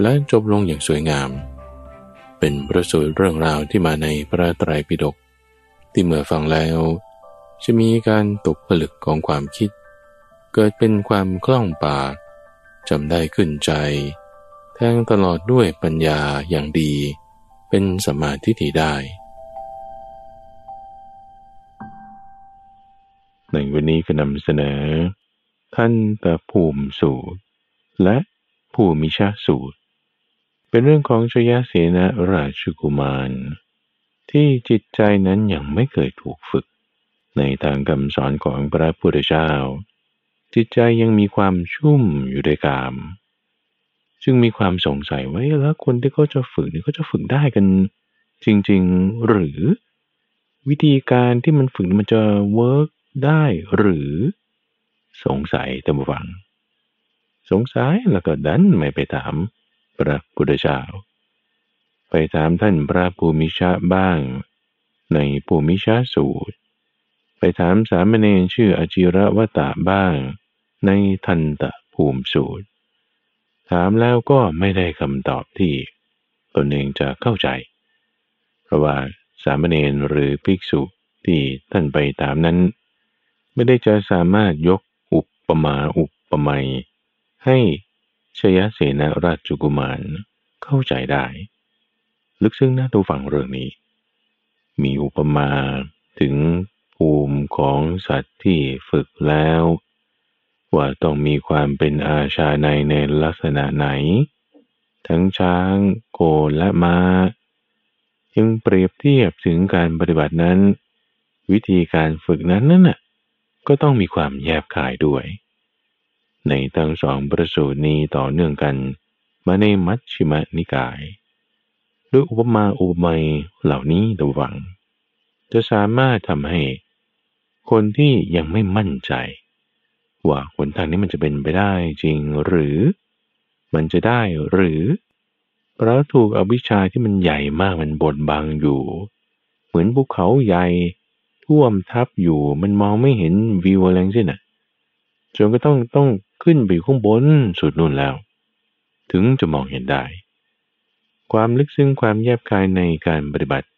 และจบลงอย่างสวยงาม เป็นประสูตรเรื่องราวที่มาในพระไตรปิฎกที่เมื่อฟังแล้ว จะมีการตกผลึกของความคิด เกิดเป็นความคล่องปากจำได้ขึ้นใจ แทงตลอดด้วยปัญญาอย่างดี เป็นสมาธิที่ได้ ในวันนี้ก็นำเสนอ ท่านตะภูมิสูตร และภูมิชาสูตร เป็นเรื่องของชยเสนาราชกุมาร ที่จิตใจนั้นยังไม่เคยถูกฝึก ในทางคำสอนของพระพุทธเจ้า จิตใจยังมีความชุ่มอยู่ด้วยกาม ซึ่งมีความสงสัยว่าแล้วคนที่เขาจะฝึกนี่เขาจะฝึกได้กัน จริง ๆ หรือ วิธีการที่มันฝึกมันจะเวิร์กได้หรือสงสัยแต่บัง สงสัยแล้วก็ดันไม่ไปถาม ระพุทธเจ้า ไปถามท่านพระภูมิชาบ้าง ในภูมิชาสูตร ไปถามสามเณรชื่ออจิรวตาบ้าง ในทันตภูมิสูตร ถามแล้วก็ไม่ได้คำตอบที่ตนเองจะเข้าใจ เพราะว่าสามเณรหรือภิกษุที่ท่านไปถามนั้น ไม่ได้จะสามารถยกอุปมาอุปไมยให้ ชยเสนาราชกุมารเข้าใจได้ ลึกซึ้งนะดูฟังเรื่องนี้ มีอุปมาถึงภูมิของสัตว์ที่ฝึกแล้ว ว่าต้องมีความเป็นอาชาในในลักษณะไหน ทั้งช้างโคและมา้ายังเปรียบเทียบถึงการปฏิบัตินั้น วิธีการฝึกนั้นนั่นน่ะก็ต้องมีความแยบคายด้วย ในทั้งสองประสูตรนี้ต่อเนื่องกันมาในมัชชิมนิกาย ด้วยอุปมาอุปไมยเหล่านี้ระวัง จะสามารถทำให้ คนที่ยังไม่มั่นใจ ว่าหนทางนี้มันจะเป็นไปได้จริงหรือ มันจะได้หรือ เพราะถูกอวิชชาที่มันใหญ่มากมันบดบังอยู่ เหมือนภูเขาใหญ่ท่วมทับอยู่มันมองไม่เห็นวิวอะไรสิ้นอะ จนก็ต้องต้องขึ้นไปข้างบนสุดนู่นแล้ว ถึงจะมองเห็นได้ ความลึกซึ้งความแยบคายในการปฏิบัติ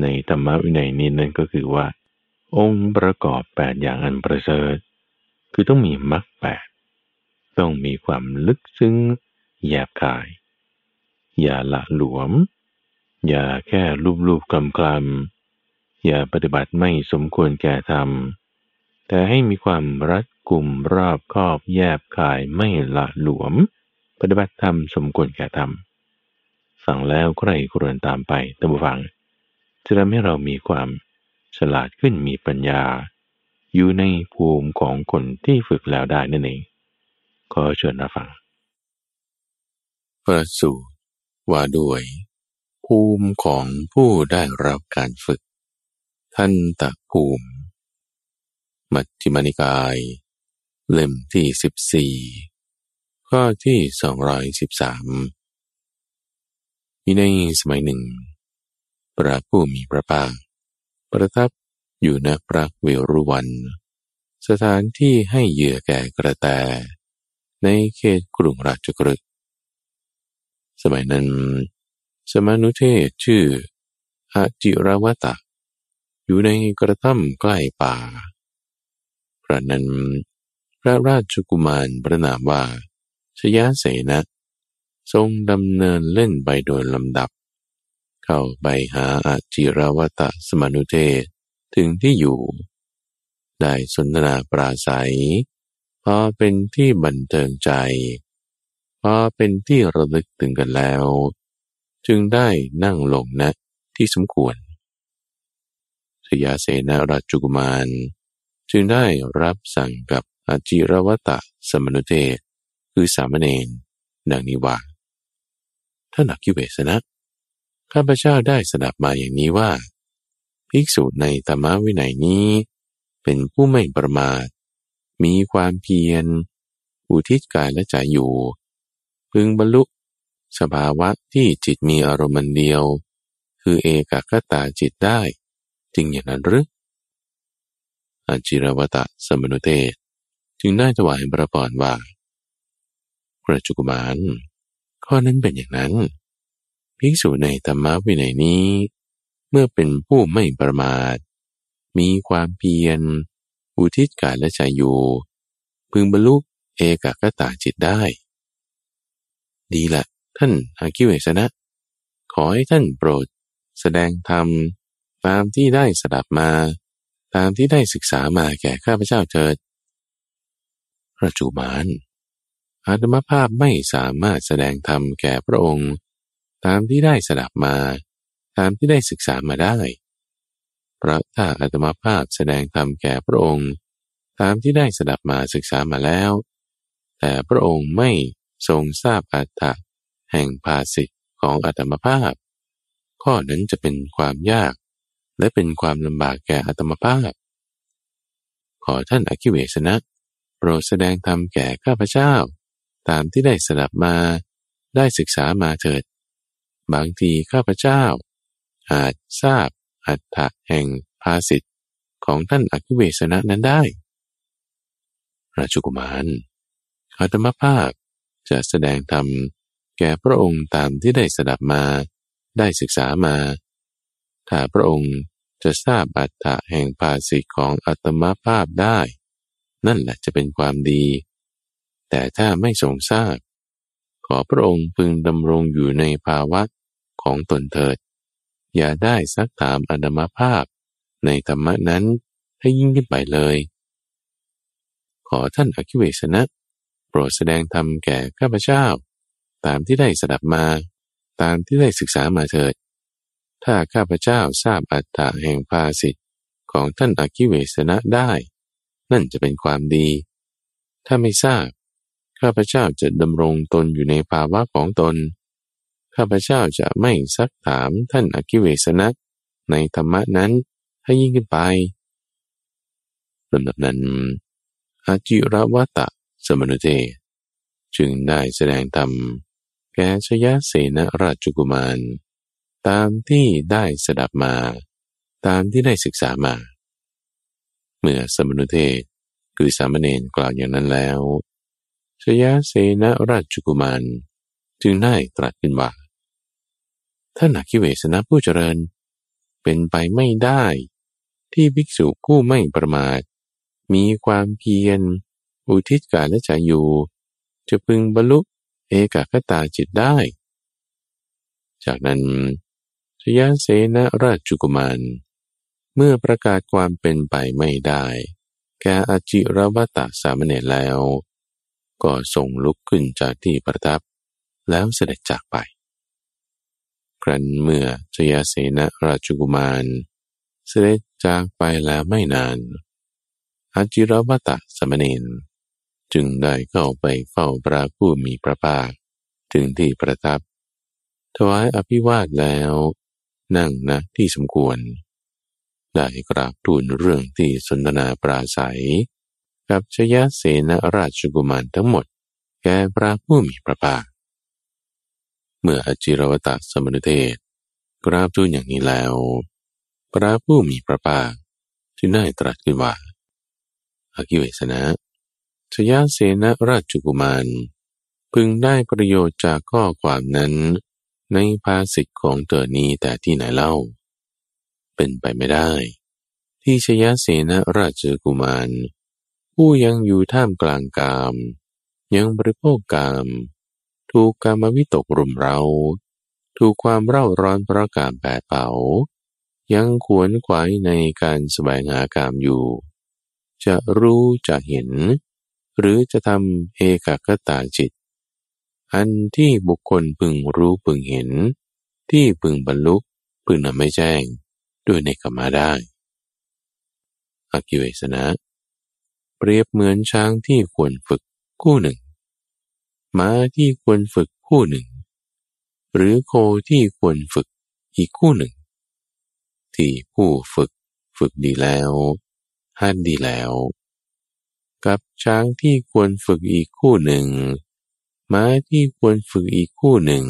ในธรรมวินัยนี้นั่นก็คือว่า องค์ประกอบแปดอย่างอันประเสริฐคือต้องมีมรรคแปดต้องมีความลึกซึ้งแยบคาย อย่าละหลวม อย่าแค่รูปรูปคลำคลำอย่าปฏิบัติไม่สมควรแก่ธรรม แต่ให้มีความรัดกลุ่มรอบคอบแยบคายไม่ละหลวม ปฏิบัติธรรมสมควรแก่ธรรมฟังแล้วใครควรตามไปตั้งฟัง จะทำให้เรามีความฉลาดขึ้นมีปัญญา อยู่ในภูมิของคนที่ฝึกแล้วได้นั่นเองขอเชิญรับฟังประสูตรว่าด้วย ภูมิของผู้ได้รับการฝึก ท่านตะภูมิ มัชฌิมานิกาย เล่มที่สิบสี่ข้อที่สองร้อยสิบสามมีในสมัยหนึ่ง พระผู้มีพระภาคประทับอยู่ณพระเวรุวัน สถานที่ให้เหยื่อแก่กระแต ในเขตกรุงราชกฤห์สมัยนั้น สมานุเทศชื่ออาจิรวตะ อยู่ในกระท่อมใกล้ป่า ระนั้น พระราชกุมารพระนามว่า ชยาเสนะทรงดำเนินเล่นไปโดยลำดับ เข้าไปหาอาจิรวตะสมานุเทศถึงที่อยู่ ได้สนทนาปราศัย พอเป็นที่บันเทิงใจ พอเป็นที่ระลึกถึงกันแล้ว จึงได้นั่งลงณนะที่สมควรชยาเสนาราชกุมาร จึงได้รับสั่งกับอาจิรวตะสมนุเทศ คือสามเณรดังนี้ว่าท่านอคิเวสนะ ข้าพเจ้าได้สดับมาอย่างนี้ว่า ภิกษุในธรรมวินัยนี้ เป็นผู้ไม่ประมาท มีความเพียร อุทิศกายและใจอยู่ พึงบรรลุสภาวะที่จิตมีอารมณ์เดียว คือเอกคตาจิตได้ จริงอย่างนั้นหรือ อจิรวตะสมนุเตศจึงได้ถวายพระพรว่าพระจุกมานข้อนั้นเป็นอย่างนั้น ภิกษุในธรรมวินัยนี้ เมื่อเป็นผู้ไม่ประมาท มีความเพียร อุทิศกายและใจอยู่ พึงบรรลุเอกกตาจิตได้ ดีละท่านอาคิเวสนะ ขอให้ท่านโปรด แสดงธรรมตามที่ได้สดับมา ตามที่ได้ศึกษามาแก่ข้าพเจ้าเถิดพระจุมานอาตมภาพไม่สามารถแสดงธรรมแก่พระองค์ ตามที่ได้สดับมา ตามที่ได้ศึกษามาได้เพราะถ้าอาตมภาพแสดงธรรมแก่พระองค์ ตามที่ได้สดับมาศึกษามาแล้ว แต่พระองค์ไม่ทรงทราบอัตถะแห่งภาสิทธิของอาตมภาพ ข้อนั้นจะเป็นความยาก และเป็นความลำบากแก่อาตมภาพ ขอท่านอคิเวสนะโปรดแสดงธรรมแก่ข้าพเจ้า ตามที่ได้สดับมาได้ศึกษามาเถิด บางทีข้าพเจ้า อาจทราบอัตถะแห่งภาสิทธิ์ของท่านอคิเวสนะนั้นได้ ราชกุมารอาตมภาพจะแสดงธรรมแก่พระองค์ตามที่ได้สดับมา ได้ศึกษามา ถ้าพระองค์จะทราบอัตถะแห่งภาสิของอัตมภาพได้ นั่นแหละจะเป็นความดี แต่ถ้าไม่ทรงทราบ ขอพระองค์พึงดำรงอยู่ในภาวะของตนเถิด อย่าได้ซักถามอนามาภาพ ในธรรมะนั้นให้ยิ่งขึ้นไปเลย ขอท่านอคิเวสนะ โปรดแสดงธรรมแก่ข้าพเจ้า ตามที่ได้สดับมา ตามที่ได้ศึกษามาเถิด ถ้าข้าพเจ้าทราบอัตถะแห่งภาสิทธิ์ของท่านอคิเวสนะได้ นั่นจะเป็นความดี ถ้าไม่ทราบ ข้าพเจ้าจะดำรงตนอยู่ในภาวะของตน ข้าพเจ้าจะไม่ซักถามท่านอคิเวสนะในธรรมะนั้นให้ยิ่งขึ้นไปลำดับนั้นอาจิรวัตะสมนุเทจึงได้แสดงธรรมแก่ชยเสนราชกุมาร ตามที่ได้สดับมา ตามที่ได้ศึกษามา เมื่อสมนุเทศคือสามเณรกล่าวอย่างนั้นแล้วชยเสนราชกุมารจึงได้ตรัสขึ้นว่าท่านอคิเวสนะผู้เจริญ เป็นไปไม่ได้ ที่ภิกษุผู้ไม่ประมาท มีความเพียร อุทิศกาและใจอยู่จะพึงบรรลุเอกคตาจิตได้ จากนั้น ชยเสนราชกุมารเมื่อประกาศความเป็นไปไม่ได้ แกอจิรวัตสามเณรแล้ว ก็ส่งลุกขึ้นจากที่ประทับ แล้วเสด็จจากไป ครั้นเมื่อชยเสนราชกุมารเสด็จจากไปแล้วไม่นานอาจิรวัตะสมณีจึงได้เข้าไปเฝ้าพระผู้มีพระภาคถึงที่ประทับถวายอภิวาทแล้ว นั่งนะที่สมควร ได้กราบทูลเรื่องที่สนทนาปราศัย กับชยเสนราชกุมารทั้งหมด แก่พระผู้มีพระภาคเมื่ออจิรวตสมณเทศกราบทูลอย่างนี้แล้ว พระผู้มีพระภาคจึงได้ตรัสขึ้นว่าอากิเวสนะชยเสนราชกุมาร พึงได้ประโยชน์จากข้อความนั้น ในภาษิตของเตอนี้แต่ที่ไหนเล่า เป็นไปไม่ได้ ที่ชยเสนราชกุมาร ผู้ยังอยู่ท่ามกลางกาม ยังบริโภคกาม ถูกกามวิตกรุมเรา ถูกความเร่าร้อนเพราะกามแปดเผายังขวนขวายในการแสวงหากามอยู่ จะรู้จะเห็น หรือจะทำเอกคตาจิต อันที่บุคคลพึงรู้พึงเห็น ที่พึงบรรลุพึงนำไม่แจ้งด้วยในกรรมาได้อกิเวสนะ เปรียบเหมือนช้างที่ควรฝึกคู่หนึ่ง ม้าที่ควรฝึกคู่หนึ่ง หรือโคที่ควรฝึกอีกคู่หนึ่ง ที่ผู้ฝึกฝึกดีแล้วหัดดีแล้ว กับช้างที่ควรฝึกอีกคู่หนึ่ง ม้าที่ควรฝึกอีกคู่หนึ่ง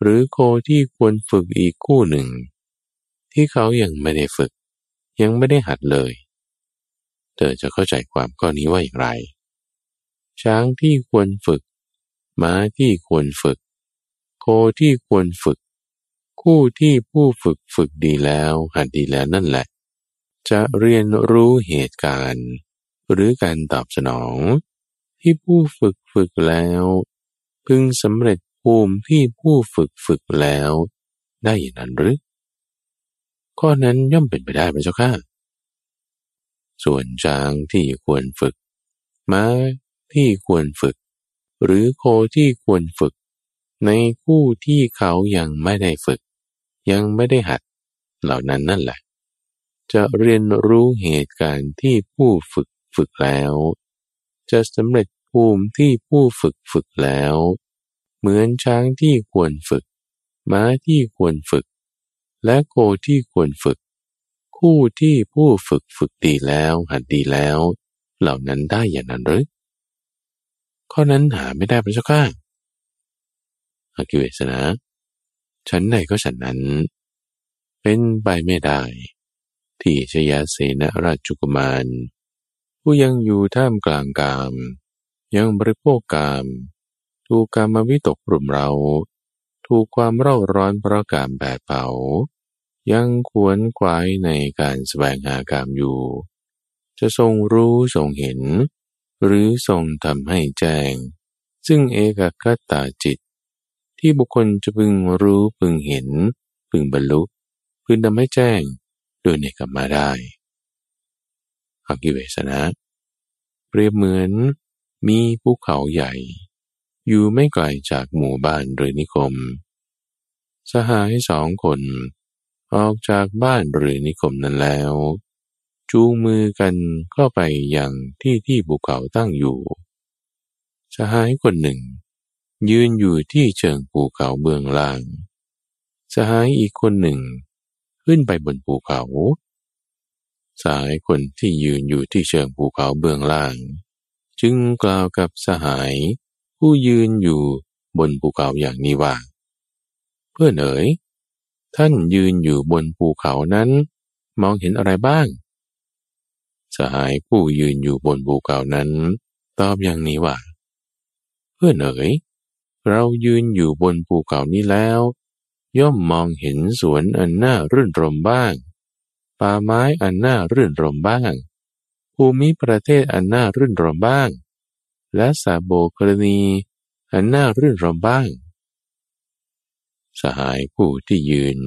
หรือโคที่ควรฝึกอีกคู่หนึ่ง ที่เขายังไม่ได้ฝึก ยังไม่ได้หัดเลย เธอจะเข้าใจความข้อนี้ว่าอย่างไร ช้างที่ควรฝึก ม้าที่ควรฝึก โคที่ควรฝึก คู่ที่ผู้ฝึกฝึกดีแล้ว หัดดีแล้วนั่นแหละ จะเรียนรู้เหตุการณ์ หรือการตอบสนอง ที่ผู้ฝึกฝึกแล้ว พึงสำเร็จภูมิที่ผู้ฝึกฝึกแล้ว ได้อย่างนั้นหรือ ข้อนั้นย่อมเป็นไปได้ไหมเจ้าค่ะ ส่วนช้างที่ควรฝึก ม้าที่ควรฝึก หรือโคที่ควรฝึก ในคู่ที่เขายังไม่ได้ฝึก ยังไม่ได้หัด เหล่านั้นนั่นแหละ จะเรียนรู้เหตุการณ์ที่ผู้ฝึกฝึกแล้ว จะสำเร็จ ภูมิที่ผู้ฝึกฝึกแล้ว เหมือนช้างที่ควรฝึก ม้าที่ควรฝึก และโคที่ควรฝึกผู้ที่ผู้ฝึกฝึกดีแล้วหัดดีแล้ว เหล่านั้นได้อย่างนั้นหรือข้อนั้นหาไม่ได้พระเจ้าข้าอากิเวสนะฉันใดก็ฉันนั้น เป็นไปไม่ได้ ที่ชยาเสนราชกุมาร ผู้ยังอยู่ท่ามกลางกาม ยังบริโภคกาม ถูกกามวิตกปรุมเรา ถูกความเร่าร้อนเพราะกามแผดเผา ยังควรควายในการแสวงหากามอยู่ จะทรงรู้ทรงเห็น หรือทรงทำให้แจ้ง ซึ่งเอกคตาจิต ที่บุคคลจะพึงรู้พึงเห็น พึงบรรลุพึงทำให้แจ้งโดยในกรรมาได้อกิเวสนะเปรียบเหมือน มีภูเขาใหญ่ อยู่ไม่ไกลจากหมู่บ้านหรือนิคม สหายสองคน ออกจากบ้านหรือนิคมนั้นแล้ว จูงมือกันก็ไปยังที่ที่ภูเขาตั้งอยู่ สหายคนหนึ่ง ยืนอยู่ที่เชิงภูเขาเบื้องล่าง สหายอีกคนหนึ่ง ขึ้นไปบนภูเขา สายคนที่ยืนอยู่ที่เชิงภูเขาเบื้องล่าง จึงกล่าวกับสหาย ผู้ยืนอยู่บนภูเขาอย่างนี้ว่า เพื่อนเอ๋ยท่านยืนอยู่บนภูเขานั้น มองเห็นอะไรบ้าง สหายผู้ยืนอยู่บนภูเขานั้น ตอบอย่างนี้ว่า เพื่อนเอ๋ยเรายืนอยู่บนภูเขานี้แล้ว ย่อมมองเห็นสวนอันน่ารื่นรมบ้าง ป่าไม้อันน่ารื่นรมบ้าง ภูมิประเทศอันน่ารื่นรมบ้าง และสาโบกรณีอันน่ารื่นรมบ้าง สหายผู้ที่ยืน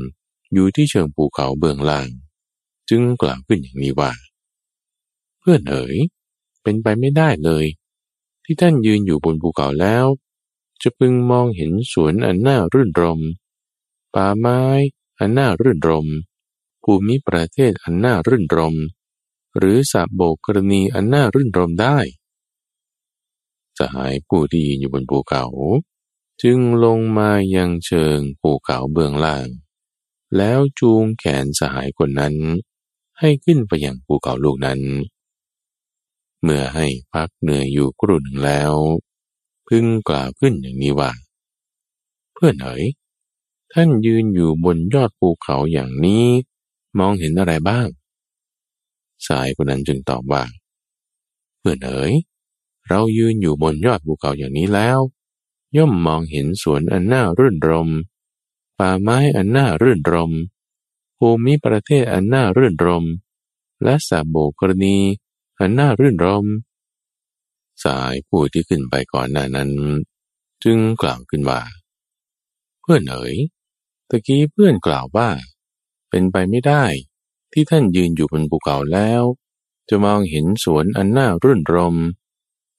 อยู่ที่เชิงภูเขาเบื้องล่าง จึงกล่าวขึ้นอย่างนี้ว่า เพื่อนเอ๋ยเป็นไปไม่ได้เลย ที่ท่านยืนอยู่บนภูเขาแล้ว จะพึงมองเห็นสวนอันน่ารื่นรม ป่าไม้อันน่ารื่นรม ภูมิประเทศอันน่ารื่นรม หรือสาโบกกรณีอันน่ารื่นรมได้สหายผู้ที่ยืนอยู่บนภูเขา จึงลงมายังเชิงภูเขาเบื้องล่าง แล้วจูงแขนสหายคนนั้น ให้ขึ้นไปยังภูเขาลูกนั้น เมื่อให้พักเหนื่อยอยู่กรุ่นแล้ว พึ่งกล่าวขึ้นอย่างนี้ว่า เพื่อนเอ๋ยท่านยืนอยู่บนยอดภูเขาอย่างนี้ มองเห็นอะไรบ้าง สายคนนั้นจึงตอบว่าเพื่อนเอ๋ยเรายืนอยู่บนยอดภูเขาอย่างนี้แล้ว ย่อมมองเห็นสวนอันน่ารื่นรม ป่าไม้อันน่ารื่นรม ภูมิประเทศอันน่ารื่นรม และสาโบกรณีอันน่ารื่นรม สายผู้ที่ขึ้นไปก่อนหน้านั้น จึงกล่าวขึ้นว่า เพื่อนเอ๋ยตะกี้เพื่อนกล่าวว่า เป็นไปไม่ได้ ที่ท่านยืนอยู่บนภูเขาแล้ว จะมองเห็นสวนอันน่ารื่นรม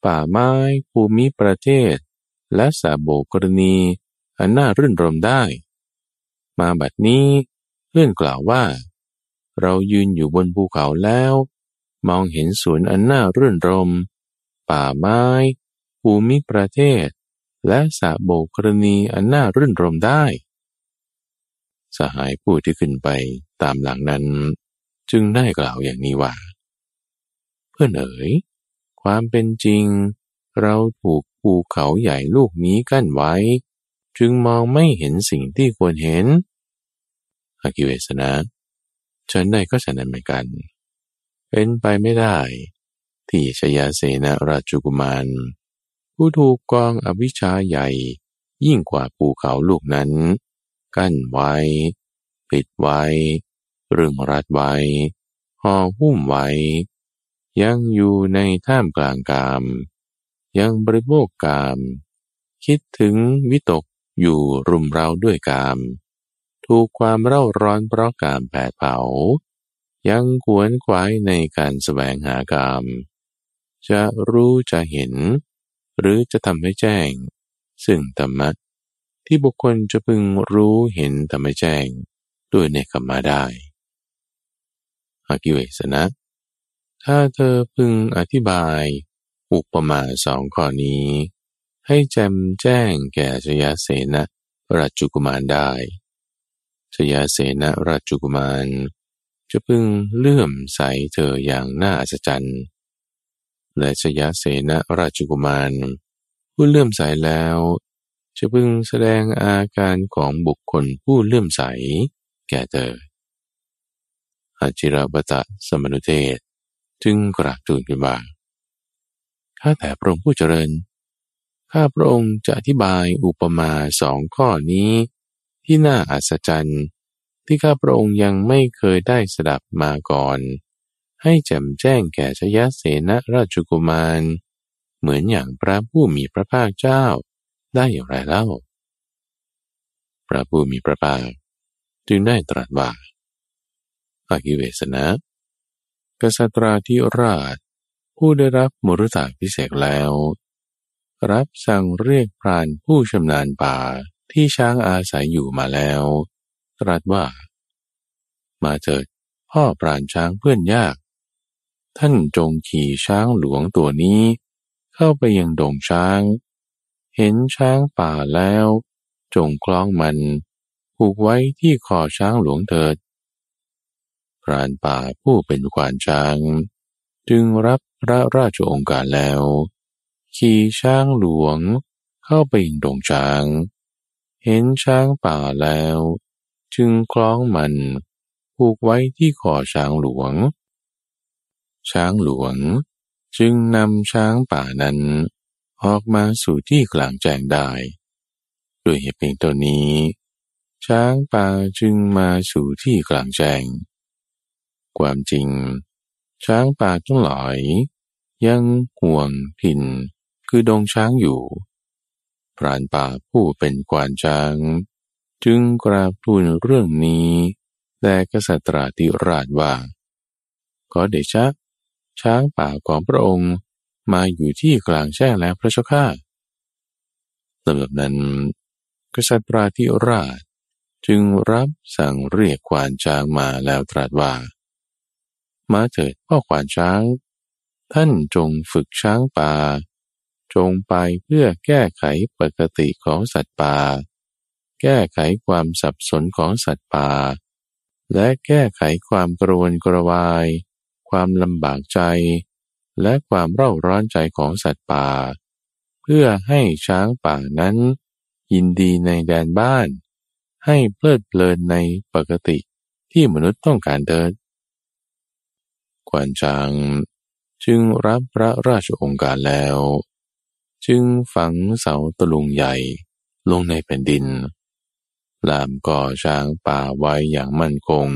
ป่าไม้ ภูมิประเทศ และสาโบกรณี อันน่ารื่นรมได้ มาบัดนี้เพื่อนกล่าวว่า เรายืนอยู่บนภูเขาแล้ว มองเห็นสวนอันน่ารื่นรม ป่าไม้ ภูมิประเทศ และสะโบกรณีอันน่ารื่นรมได้สหายผู้ที่ขึ้นไปตามหลังนั้น จึงได้กล่าวอย่างนี้ว่า เพื่อนเอ๋ยความเป็นจริง เราถูกภูเขาใหญ่ลูกนี้กั้นไว้ จึงมองไม่เห็นสิ่งที่ควรเห็นอากิเวสนะฉันได้ก็ฉันนั้นเหมือนกัน เป็นไปไม่ได้ ที่ชยาเสนาราชกุมารผู้ถูกกองอวิชชาใหญ่ยิ่งกว่าภูเขาลูกนั้น กั้นไว้ ปิดไว้ รึงรัดไว้ห่อหุ้มไว้ ยังอยู่ในท่ามกลางกาม ยังบริโภคกาม คิดถึงวิตกอยู่รุมเราด้วยกาม ถูกความเร่าร้อนเพราะการแผดเผา ยังขวนขวายในการแสวงหากาม จะรู้จะเห็น หรือจะทำให้แจ้ง ซึ่งธรรมะที่บุคคลจะพึงรู้เห็นทำให้แจ้งด้วยในกรรมาได้ อากิเวสนะ ถ้าเธอพึงอธิบาย อุปมาสองข้อนี้ ให้แจมแจ้งแก่ชยาเสนะราจุกุมารได้ชยาเสนราชกุมาร จะพึงเลื่อมใสเธออย่างน่าอัศจรรย์และชยาเสนราชกุมาร ผู้เลื่อมใสแล้ว จะพึงแสดงอาการของบุคคลผู้เลื่อมใสแก่เธอ อาจิราบตะสมนุเทศ จึงกราบทูลขึ้นว่าข้าแต่พระองค์ผู้เจริญ ข้าพระองค์จะอธิบายอุปมาสองข้อนี้ที่น่าอัศจรรย์ที่ข้าพระองค์ยังไม่เคยได้สดับมาก่อน ให้แจ่มแจ้งแก่ชยเสนราชกุมาร เหมือนอย่างพระผู้มีพระภาคเจ้าได้อย่างไรเล่า พระผู้มีพระภาคจึงได้ตรัสว่า อากิเวสนะกษัตราธิราช ผู้ได้รับมรดกพิเศษแล้ว รับสั่งเรียกพรานผู้ชำนาญป่าที่ช้างอาศัยอยู่มาแล้ว ตรัสว่า มาเถิดพ่อปราณช้างเพื่อนยาก ท่านจงขี่ช้างหลวงตัวนี้ เข้าไปยังดงช้าง เห็นช้างป่าแล้ว จงคล้องมันผูกไว้ที่คอช้างหลวงเถิด พรานป่าผู้เป็นควานช้าง จึงรับพระราชองค์การแล้ว ขี่ช้างหลวงเข้าไปยังดงช้าง เห็นช้างป่าแล้ว จึงคล้องมันผูกไว้ที่คอช้างหลวง ช้างหลวงจึงนำช้างป่านั้นออกมาสู่ที่กลางแจ้งได้ด้วยเหตุเพียงตัวนี้ ช้างป่าจึงมาสู่ที่กลางแจ้ง ความจริง ช้างป่าทั้งหลายยังห่วงถิ่นคือดงช้างอยู่ พรานป่าผู้เป็นกวานช้าง จึงกราบทูลเรื่องนี้แด่กษัตริย์ราชว่า ขอเดชะ ช้างป่าของพระองค์มาอยู่ที่กลางแจ้งแล้วพระเจ้าข้าสำหรับนั้น กษัตริย์ราชจึงรับสั่งเรียกควานช้างมาแล้วตรัสว่า มาเถิดพ่อควานช้าง ท่านจงฝึกช้างป่า จงไปเพื่อแก้ไขปกติของสัตว์ป่า แก้ไขความสับสนของสัตว์ป่า และแก้ไขความกรวนกระวาย ความลำบากใจ และความเร่าร้อนใจของสัตว์ป่า เพื่อให้ช้างป่านั้น ยินดีในแดนบ้าน ให้เพลิดเพลินในปกติที่มนุษย์ต้องการเดิน กวนช้าง จึงรับพระราชองค์การแล้ว จึงฝังเสาตะลุงใหญ่ลงในแผ่นดินลามก่อช้างป่าไว้อย่างมั่นคง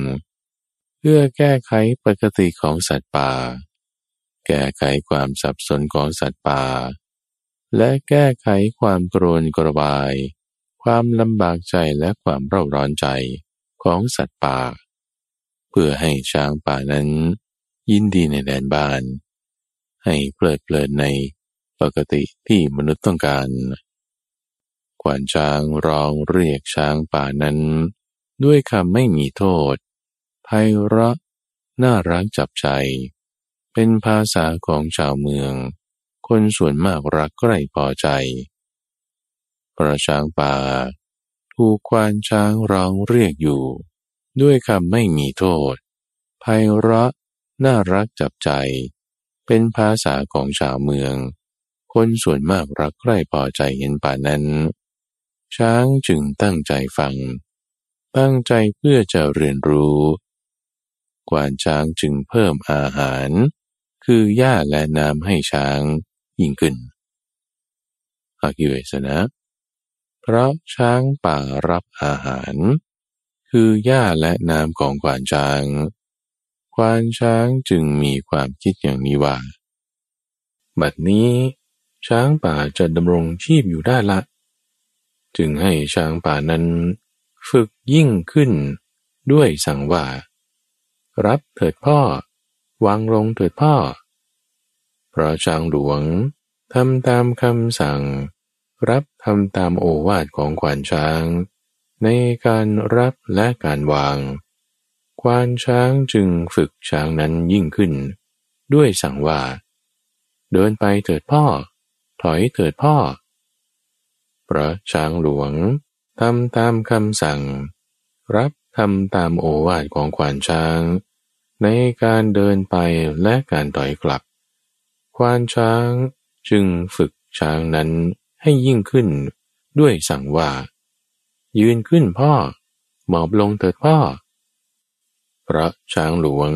เพื่อแก้ไขปกติของสัตว์ป่า แก้ไขความสับสนของสัตว์ป่า และแก้ไขความโกรนกระบาย ความลำบากใจและความเร่าร้อนใจของสัตว์ป่า เพื่อให้ช้างป่านั้น ยินดีในแดนบ้าน ให้เพลิดเพลินในปกติที่มนุษย์ต้องการ ขวานช้างร้องเรียกช้างป่านั้น ด้วยคำไม่มีโทษไพเราะน่ารักจับใจ เป็นภาษาของชาวเมือง คนส่วนมากรักใกล้พอใจประช้างป่า ถูกควานช้างร้องเรียกอยู่ ด้วยคำไม่มีโทษไพเราะ น่ารักจับใจ เป็นภาษาของชาวเมือง คนส่วนมากรักใคร่พอใจเห็นป่านั้น ช้างจึงตั้งใจฟัง ตั้งใจเพื่อจะเรียนรู้ กวานช้างจึงเพิ่มอาหาร คือหญ้าและน้ำให้ช้างยิ่งขึ้นอากิเวสนะ เพราะช้างป่ารับอาหาร คือหญ้าและน้ำของกวานช้าง ควานช้างจึงมีความคิดอย่างนี้ว่า บัดนี้ช้างป่าจะดำรงชีพอยู่ได้ละ จึงให้ช้างป่านั้น ฝึกยิ่งขึ้นด้วยสั่งว่า รับเถิดพ่อ วางลงเถิดพ่อ เพราะช้างหลวงทำตามคำสั่ง รับทำตามโอวาทของขวานช้าง ในการรับและการวาง ควานช้างจึงฝึกช้างนั้นยิ่งขึ้น ด้วยสั่งว่า เดินไปเถิดพ่อ ถอยเถิดพ่อ พระช้างหลวงทำตามคำสั่ง รับทำตามโอวาทของควานช้าง ในการเดินไปและการถอยกลับ ควานช้างจึงฝึกช้างนั้นให้ยิ่งขึ้น ด้วยสั่งว่า ยืนขึ้นพ่อ หมอบลงเถิดพ่อ พระช้างหลวง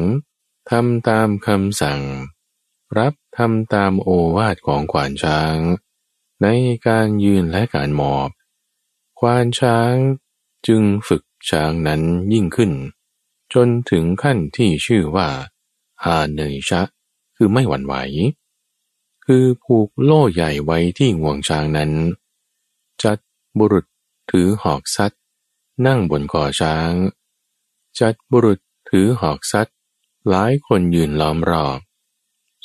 ทำตามคำสั่ง รับทำตามโอวาทของขวานช้าง ในการยืนและการหมอบ ควานช้างจึงฝึกช้างนั้นยิ่งขึ้น จนถึงขั้นที่ชื่อว่าอาเนยชะ คือไม่หวั่นไหว คือผูกโล่ใหญ่ไว้ที่งวงช้างนั้น จัดบุรุษถือหอกซัดนั่งบนคอช้าง จัดบุรุษ ถือหอกซัดหลายคนยืนล้อมรอบ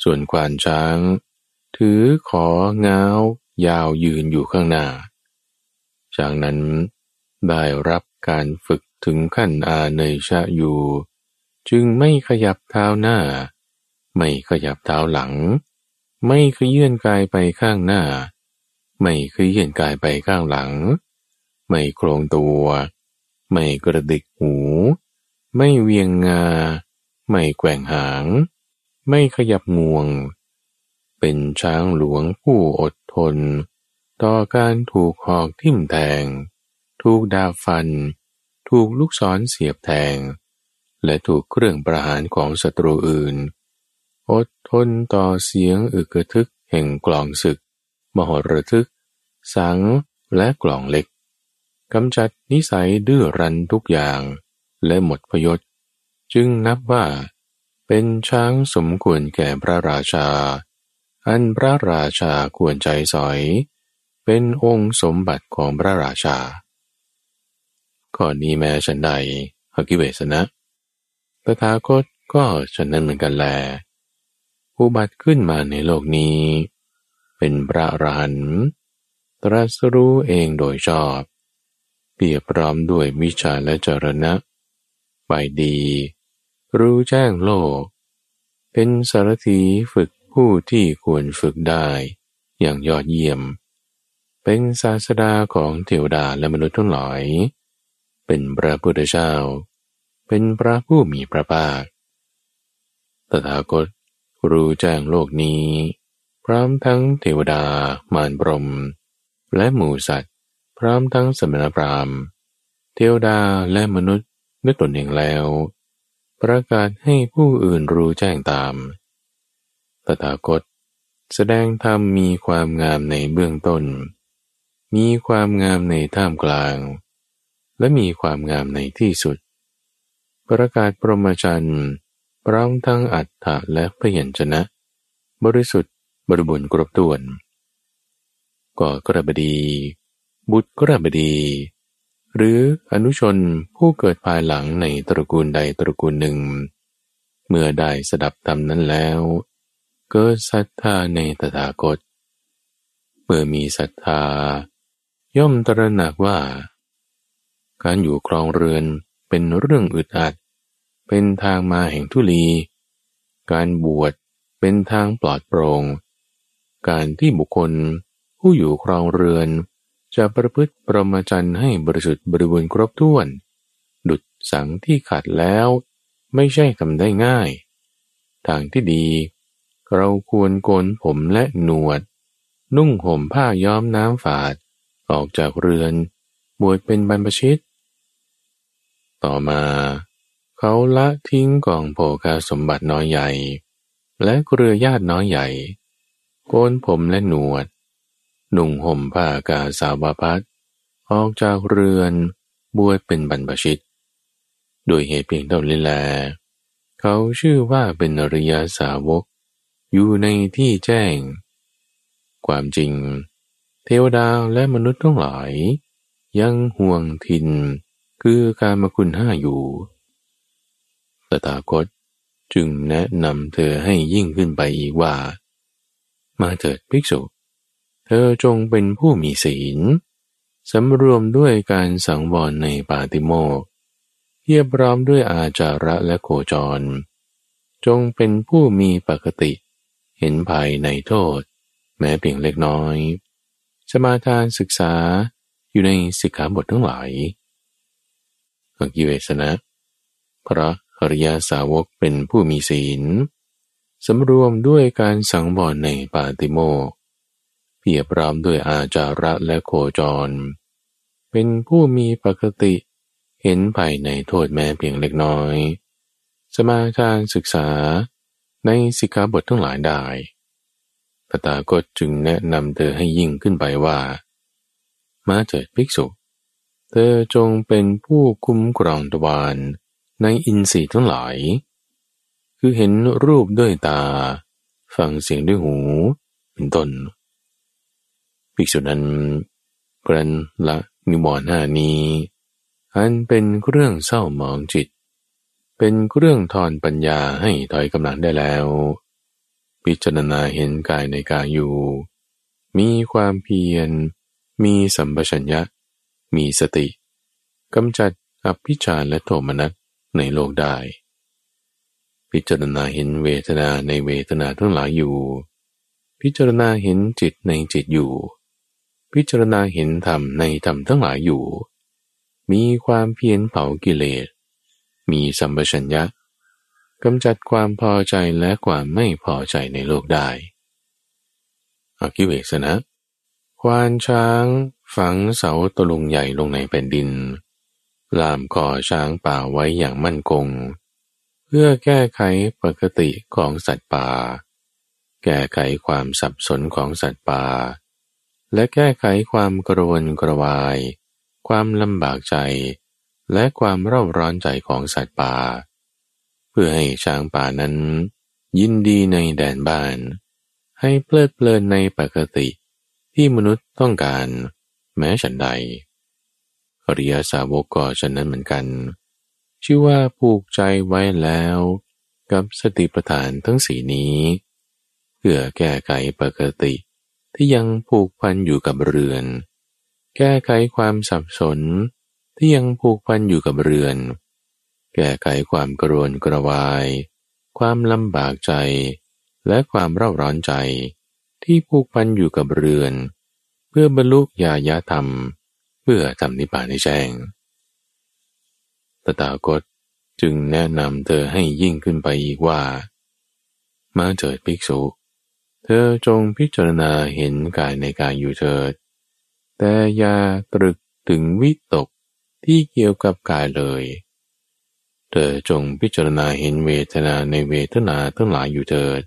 ส่วนควานช้าง ถือของ้ายาวยืนอยู่ข้างหน้า จากนั้นได้รับการฝึกถึงขั้นอาเนยชะอยู่ จึงไม่ขยับเท้าหน้า ไม่ขยับเท้าหลัง ไม่ขยื่นกายไปข้างหน้า ไม่ขยื่นกายไปข้างหลัง ไม่โครงตัว ไม่กระดิกหู ไม่เวียงงา ไม่แกว่งหาง ไม่ขยับงวง เป็นช้างหลวงผู้อดทน ต่อการถูกหอกทิ่มแทง ถูกดาฟัน ถูกลูกศรเสียบแทง และถูกเครื่องประหารของศัตรูอื่น อดทนต่อเสียงอึกระทึกแห่งกลองศึก มหระทึก สังและกล่องเล็กกำจัดนิสัยดื้อรั้นทุกอย่าง และหมดพยศ จึงนับว่า เป็นช้างสมควรแก่พระราชา อันพระราชาควรใจสอย เป็นองค์สมบัติของพระราชาก่อนนี้แม้ฉันใดหกิเวสนะตถาคตก็ฉันนั้นเหมือนกันแลผู้บัติขึ้นมาในโลกนี้ เป็นพระรหันตรัสรู้เองโดยชอบ เปียบพร้อมด้วยวิชาและจรณะ ไปดี รู้แจ้งโลก เป็นสารถีฝึกผู้ที่ควรฝึกได้อย่างยอดเยี่ยม เป็นศาสดาของเทวดาและมนุษย์ทั้งหลาย เป็นพระพุทธเจ้า เป็นพระผู้มีพระภาค ตถาคตรู้แจ้งโลกนี้ พร้อมทั้งเทวดา มารพรม และหมูสัตว์ พร้อมทั้งสมณพราหมณ์ เทวดาและมนุษย์ ด้วยตนเองแล้ว ประกาศให้ผู้อื่นรู้แจ้งตาม ตถาคต แสดงธรรมมีความงามในเบื้องต้น มีความงามในท่ามกลาง และมีความงามในที่สุด ประกาศปรมจันทร์พร้อมทั้งอัฏฐะและพยัญชนะ บริสุทธิ์บริบูรณ์กรบถ้วนก่อกระบดี บุตรกระบดี หรืออนุชนผู้เกิดภายหลังในตระกูลใดตระกูลหนึ่ง เมื่อได้สดับธรรมนั้นแล้ว เกิดศรัทธาในตถาคต เมื่อมีศรัทธา ย่อมตระหนักว่า การอยู่ครองเรือนเป็นเรื่องอึดอัด เป็นทางมาแห่งทุลี การบวชเป็นทางปลอดโปรง่งการที่บุคคลผู้อยู่ครองเรือน จะประพฤติประมาจันให้บริสุทธิ์บริบูรณ์ครบถ้วน ดุดสังที่ขาดแล้ว ไม่ใช่ทำได้ง่าย ทางที่ดี เราควรโกนผมและหนวด นุ่งห่มผ้าย้อมน้ำฝาด ออกจากเรือน บวชเป็นบรรพชิต ต่อมา เขาละทิ้งกองโภคาสมบัติน้อยใหญ่ และเครือญาติน้อยใหญ่ โกนผมและหนวด นุ่งห่มผ้ากาสาวพัดออกจากเรือนบวชเป็นบรรพชิต โดยเหตุเพียงเท่านี้แล เขาชื่อว่าเป็นอริยาสาวก อยู่ในที่แจ้ง ความจริง เทวดาและมนุษย์ทั้งหลาย ยังห่วงทิน คือการมคุณห้าอยู่ตถาคตจึงแนะนำเธอให้ยิ่งขึ้นไปอีกว่า มาเถิดภิกษุ เธอจงเป็นผู้มีศีลสำรวมด้วยการสังวรในปาติโมกเพียบพร้อมด้วยอาจาระและโคจร จงเป็นผู้มีปกติ เห็นภายในโทษ แม้เพียงเล็กน้อย สมาทานศึกษาอยู่ในสิกขาบททั้งหลายอกิเวสนะพระอริยาสาวกเป็นผู้มีศีลสำรวมด้วยการสังวรในปาติโมก เพียบพร้อมด้วยอาจาระและโคจร เป็นผู้มีปกติเห็นภายในโทษแม้เพียงเล็กน้อย สมาทานศึกษาในสิกขาบททั้งหลายได้พตากฏจึงแนะนำเธอให้ยิ่งขึ้นไปว่า มาเถิดภิกษุ เธอจงเป็นผู้คุ้มครองตวานในอินทรีย์ทั้งหลาย คือเห็นรูปด้วยตา ฟังเสียงด้วยหู เป็นต้น ภิกษุนั้นกรันละนิวรณ์หน้านี้ อันเป็นเรื่องเศร้าหมองจิต เป็นเรื่องทอนปัญญาให้ถอยกำลังได้แล้ว พิจารณาเห็นกายในกายอยู่ มีความเพียร มีสัมปชัญญะ มีสติกำจัดอภิชาและโทมนัสในโลกได้ พิจารณาเห็นเวทนาในเวทนาทั้งหลายอยู่ พิจารณาเห็นจิตในจิตอยู่ พิจารณาเห็นธรรมในธรรมทั้งหลายอยู่ มีความเพียรเผากิเลส มีสัมปชัญญะกำจัดความพอใจและความไม่พอใจในโลกได้อากิเวสนะ ควานช้างฝังเสาตะลุงใหญ่ลงในแผ่นดิน ลามก่อช้างป่าไว้อย่างมั่นคง เพื่อแก้ไขปกติของสัตว์ป่า แก้ไขความสับสนของสัตว์ป่า และแก้ไขความกระวนกระวาย ความลำบากใจ และความเร่าร้อนใจของสัตว์ป่า เพื่อให้ช้างป่านั้น ยินดีในแดนบ้าน ให้เพลิดเพลินในปกติที่มนุษย์ต้องการแม้ฉันใดอริยสาวกก็ฉันนั้นเหมือนกัน ชื่อว่าผูกใจไว้แล้ว กับสติปัฏฐานทั้งสีนี้ เพื่อแก้ไขปกติ ที่ยังผูกพันอยู่กับเรือน แก้ไขความสับสน ที่ยังผูกพันอยู่กับเรือน แก้ไขความกรวนกระวาย ความลำบากใจ และความเร่าร้อนใจ ที่ผูกพันอยู่กับเรือน เพื่อบรรลุญาญาธรรม เพื่อทำนิพพานในแจ้งตถาคตจึงแนะนำเธอให้ยิ่งขึ้นไปอีกว่า มาเถิดภิกษุ เธอจงพิจารณาเห็นกายในกายอยู่เถิด แต่อย่าตรึกถึงวิตกที่เกี่ยวกับกายเลย เธอจงพิจารณาเห็นเวทนาในเวทนาทั้งหลายอยู่เถิด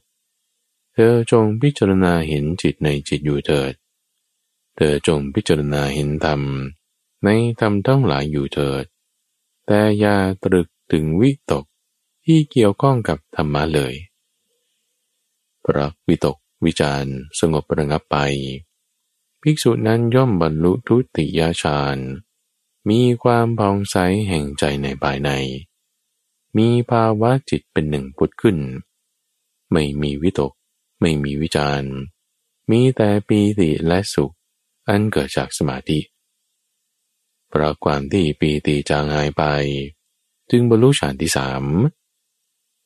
เธอจงพิจารณาเห็นจิตในจิตอยู่เถิด เธอจงพิจารณาเห็นธรรมในธรรมทั้งหลายอยู่เถิด แต่อย่าตรึกถึงวิตกที่เกี่ยวข้องกับธรรมะเลย พระวิตก วิจารสงบระงับไป ภิกษุนั้นย่อมบรรลุทุติยฌานมีความพองใสแห่งใจในภายใน มีภาวะจิตเป็นหนึ่งพุดขึ้น ไม่มีวิตก ไม่มีวิจารมีแต่ปีติและสุข อันเกิดจากสมาธิเพราะความที่ปีติจางหายไป จึงบรรลุฌานที่สาม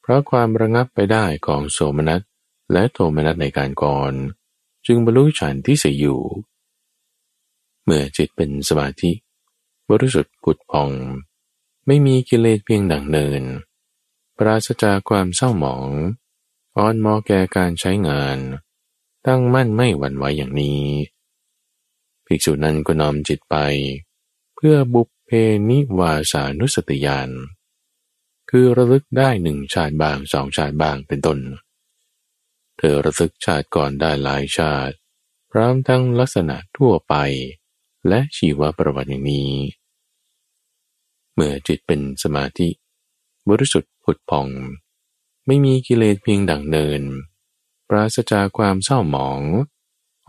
เพราะความระงับไปได้ของโสมนัส และโทมนัสในการก่อน จึงบรรลุฌานที่สี่อยู่ เมื่อจิตเป็นสมาธิ บริสุทธิ์ผุดพอง ไม่มีกิเลสเพียงดังเนิน ปราศจากความเศร้าหมอง อ่อนมอแก่การใช้งาน ตั้งมั่นไม่หวั่นไหวอย่างนี้ภิกษุนั้นก็น้อมจิตไป เพื่อบุพเพนิวาสานุสติยาน คือระลึกได้หนึ่งชาติบางสองชาติบางเป็นต้น เธอระลึกชาติก่อนได้หลายชาติ พร้อมทั้งลักษณะทั่วไป และชีวประวัติอย่างนี้ เมื่อจิตเป็นสมาธิบริสุทธิ์ผุดพอง ไม่มีกิเลสเพียงดังเนิน ปราศจากความเศร้าหมอง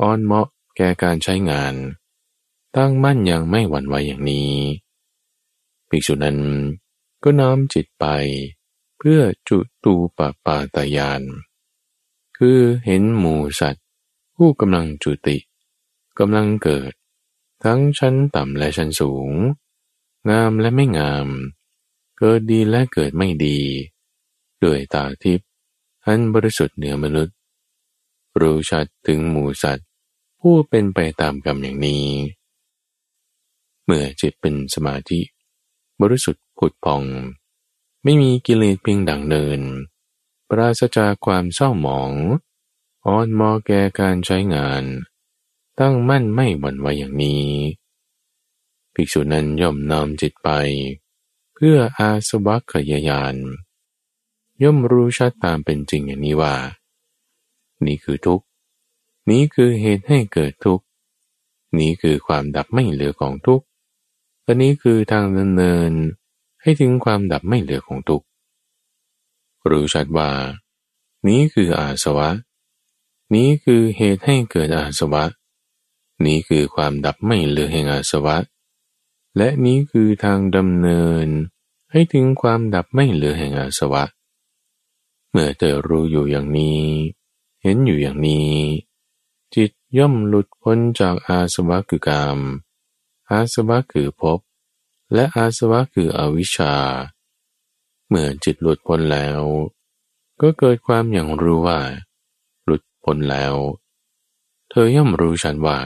อ่อนเหมาะแก่การใช้งาน ตั้งมั่นยังไม่หวั่นไหวอย่างนี้ภิกษุนั้นก็น้อมจิตไป เพื่อจุตูปปาตายาน คือเห็นหมูสัตว์ ผู้กำลังจุติกำลังเกิด ทั้งชั้นต่ำและชั้นสูง งามและไม่งาม เกิดดีและเกิดไม่ดี ด้วยตาทิพย์อันบริสุทธิ์เหนือมนุษย์ รู้ชัดถึงหมูสัตว์ ผู้เป็นไปตามกรรมอย่างนี้ เมื่อจิตเป็นสมาธิ บริสุทธิ์ผุดพอง ไม่มีกิเลสเพียงดังเนิน ปราศจากความเศร้าหมองอ่อนมอแก่การใช้งาน ตั้งมั่นไม่หวั่นไหวอย่างนี้ ภิกษุนั้นย่อมนำจิตไป เพื่ออาสวัคยายาน ย่อมรู้ชัดตามเป็นจริงอย่างนี้ว่า นี่คือทุกข์ นี้คือเหตุให้เกิดทุกข์ นี้คือความดับไม่เหลือของทุกข์อันนี้คือทางดำเนินให้ถึงความดับไม่เหลือของทุกข์ รู้ชัดว่า นี้คืออาสวะ นี้คือเหตุให้เกิดอาสวะ นี้คือความดับไม่เหลือแห่งอาสวะ และนี้คือทางดำเนิน ให้ถึงความดับไม่เหลือแห่งอาสวะ เมื่อเธอรู้อยู่อย่างนี้ เห็นอยู่อย่างนี้ จิตย่อมหลุดพ้นจากอาสวะคือกรรมอาสวะคือภพและอาสวะคืออวิชชา เมื่อจิตหลุดพ้นแล้ว ก็เกิดความอย่างรู้ว่า หลุดพ้นแล้ว เธอย่อมรู้ฉันว่า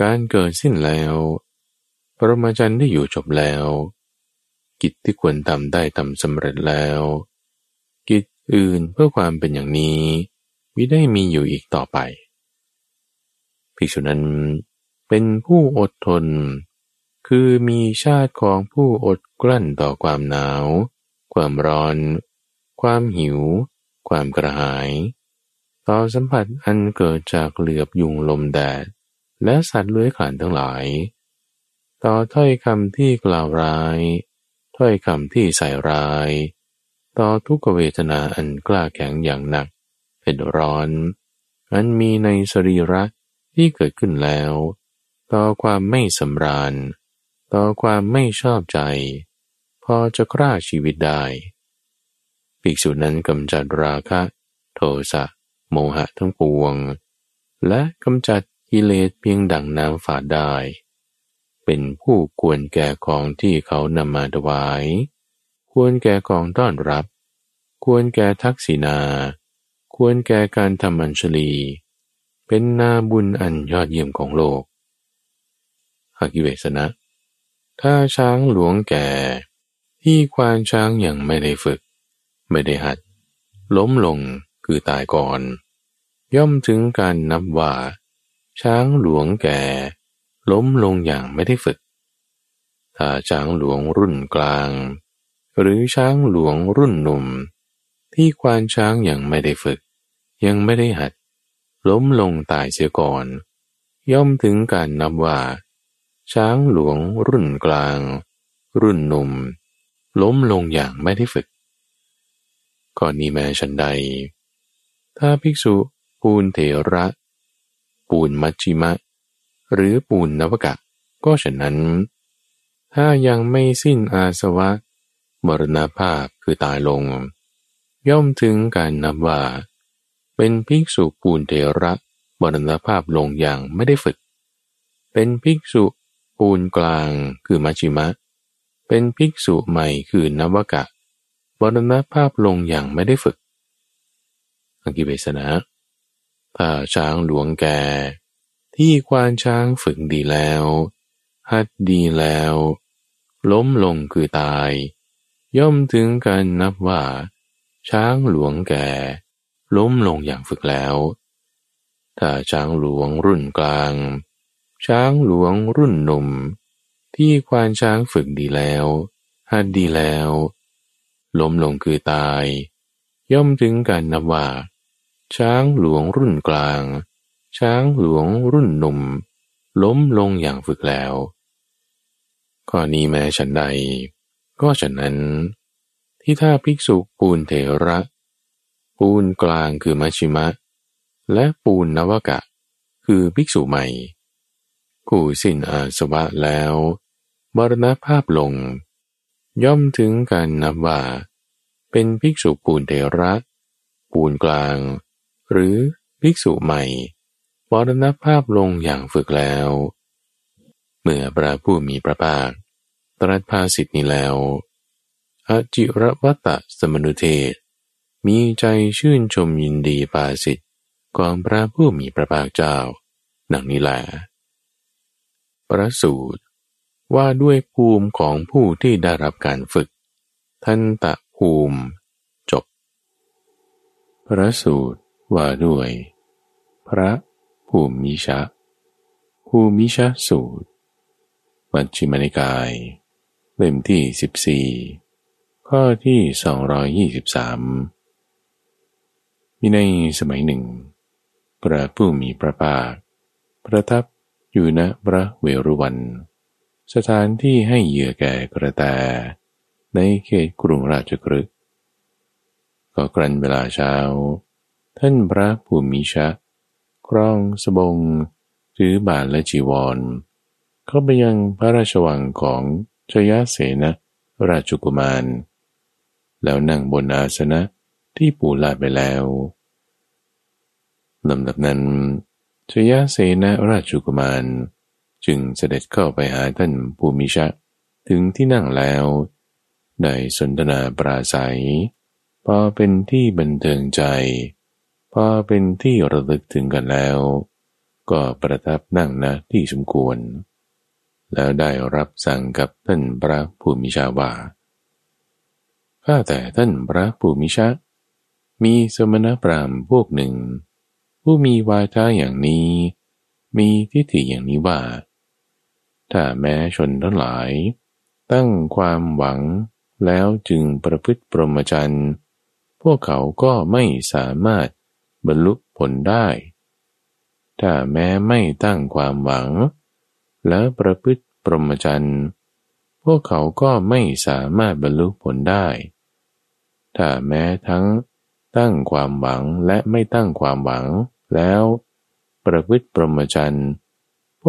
การเกิดสิ้นแล้ว ปรมาจันได้อยู่จบแล้ว กิจที่ควรทำได้ทำสำเร็จแล้ว กิจอื่นเพื่อความเป็นอย่างนี้มิได้มีอยู่อีกต่อไปภิกษุนั้นเป็นผู้อดทน คือมีชาติของผู้อดกลั้นต่อความหนาว ความร้อน ความหิว ความกระหาย ต่อสัมผัสอันเกิดจากเหลือบยุงลมแดด และสัตว์เลื้อยคลานทั้งหลาย ต่อถ้อยคำที่กล่าวร้าย ถ้อยคำที่ใส่ร้าย ต่อทุกเวทนาอันกล้าแข็งอย่างหนักเผ็ดร้อน อันมีในสรีระที่เกิดขึ้นแล้ว ต่อความไม่สำราญ ต่อความไม่ชอบใจ พอจะกล้าชีวิตได้ภิกษุนั้นกำจัดราคะ โทสะโมหะทั้งปวง และกำจัดกิเลสเพียงดังน้ำฝาดได้ เป็นผู้ควรแก่ของที่เขานำมาถวาย ควรแก่ของต้อนรับ ควรแก่ทักษิณา ควรแก่การทำอัญชลี เป็นนาบุญอันยอดเยี่ยมของโลกหากิเวสนะ ถ้าช้างหลวงแก่ ที่ควานช้างยังไม่ได้ฝึก ไม่ได้หัด ล้มลงคือตายก่อน ย่อมถึงการนับว่า ช้างหลวงแก่ ล้มลงอย่างไม่ได้ฝึก ถ้าช้างหลวงรุ่นกลาง หรือช้างหลวงรุ่นหนุ่ม ที่ควานช้างยังไม่ได้ฝึก ยังไม่ได้หัด ล้มลงตายเสียก่อน ย่อมถึงการนับว่า ช้างหลวงรุ่นกลาง รุ่นหนุ่ม ล้มลงอย่างไม่ได้ฝึกก่อนนี้แม้ฉันใด ถ้าภิกษุปูนเถระ ปูนมัชชิมะ หรือปูนนวกะ ก็ฉะนั้น ถ้ายังไม่สิ้นอาสวะ มรณภาพคือตายลง ย่อมถึงการนับว่า เป็นภิกษุปูนเทระมรณภาพลงอย่างไม่ได้ฝึก เป็นภิกษุปูนกลางคือมัชิมะ เป็นภิกษุใหม่คือนวกะมรณภาพลงอย่างไม่ได้ฝึก อังกิเบสนะ ถ้าช้างหลวงแก ที่ควานช้างฝึกดีแล้ว หัดดีแล้ว ล้มลงคือตาย ย่อมถึงกันนับว่า ช้างหลวงแก่ล้มลงอย่างฝึกแล้ว ถ้าช้างหลวงรุ่นกลาง ช้างหลวงรุ่นหนุ่ม ที่ควานช้างฝึกดีแล้วหัดดีแล้ว ล้มลงคือตาย ย่อมถึงกันนับว่า ช้างหลวงรุ่นกลาง ช้างหลวงรุ่นหนุ่ม ล้มลงอย่างฝึกแล้วข้อนี้แม้ฉันใด ก็ฉะนั้น ที่ถ้าภิกษุปูนเถระ ปูนกลางคือมัชิมะ และปูนนวกะ คือภิกษุใหม่ผู้สิ้นอาสวะแล้ว มรณภาพลง ย่อมถึงการนับว่า เป็นภิกษุปูนเถระปูนกลาง หรือภิกษุใหม่มรณภาพลงอย่างฝึกแล้ว เมื่อพระผู้มีพระภาค ตรัสภาสิทธินี้แล้วอจิรวัตะสมนุเทศ มีใจชื่นชมยินดีภาสิทธิ์ของพระผู้มีพระภาคเจ้า ดังนี้แหละประสูตร ว่าด้วยภูมิของผู้ที่ได้รับการฝึก ทันตะภูมิจบ พระสูตรว่าด้วย พระภูมิชะ ภูมิชะสูตร มัชฌิมนิกาย เล่มที่ 14 ข้อที่ 223 มีในสมัยหนึ่ง พระผู้มีพระภาค ประทับอยู่ณพระเวรุวัน สถานที่ให้เหยื่อแก่กระแตในเขตกรุงราชกฤห์ก็กรันเวลาเช้า ท่านพระภูมิชะครองสบง ถือบาทและจีวร เข้าไปยังพระราชวังของชยเสนราชกุมาร แล้วนั่งบนอาสนะที่ปูลาดไปแล้วลำดับนั้นชยเสนราชกุมาร จึงเสด็จเข้าไปหาท่านภูมิชะ ถึงที่นั่งแล้วได้สนทนาปราศัย พอเป็นที่บันเทิงใจ พอเป็นที่ระลึกถึงกันแล้ว ก็ประทับนั่งนะที่สมควร แล้วได้รับสั่งกับท่านพระภูมิชาว่าข้าแต่ท่านพระภูมิชามีสมณพราหมณ์พวกหนึ่ง ผู้มีวาจาอย่างนี้ มีทิฏฐิอย่างนี้ว่า ถ้าแม้ชนทั้งหลาย ตั้งความหวังแล้วจึงประพฤติปรมจันทร์พวกเขาก็ไม่สามารถบรรลุผลได้ ถ้าแม้ไม่ตั้งความหวัง แล้วประพฤติปรมจันทร์พวกเขาก็ไม่สามารถบรรลุผลได้ ถ้าแม้ทั้งตั้งความหวังและไม่ตั้งความหวังแล้วประพฤติปรมจันทร์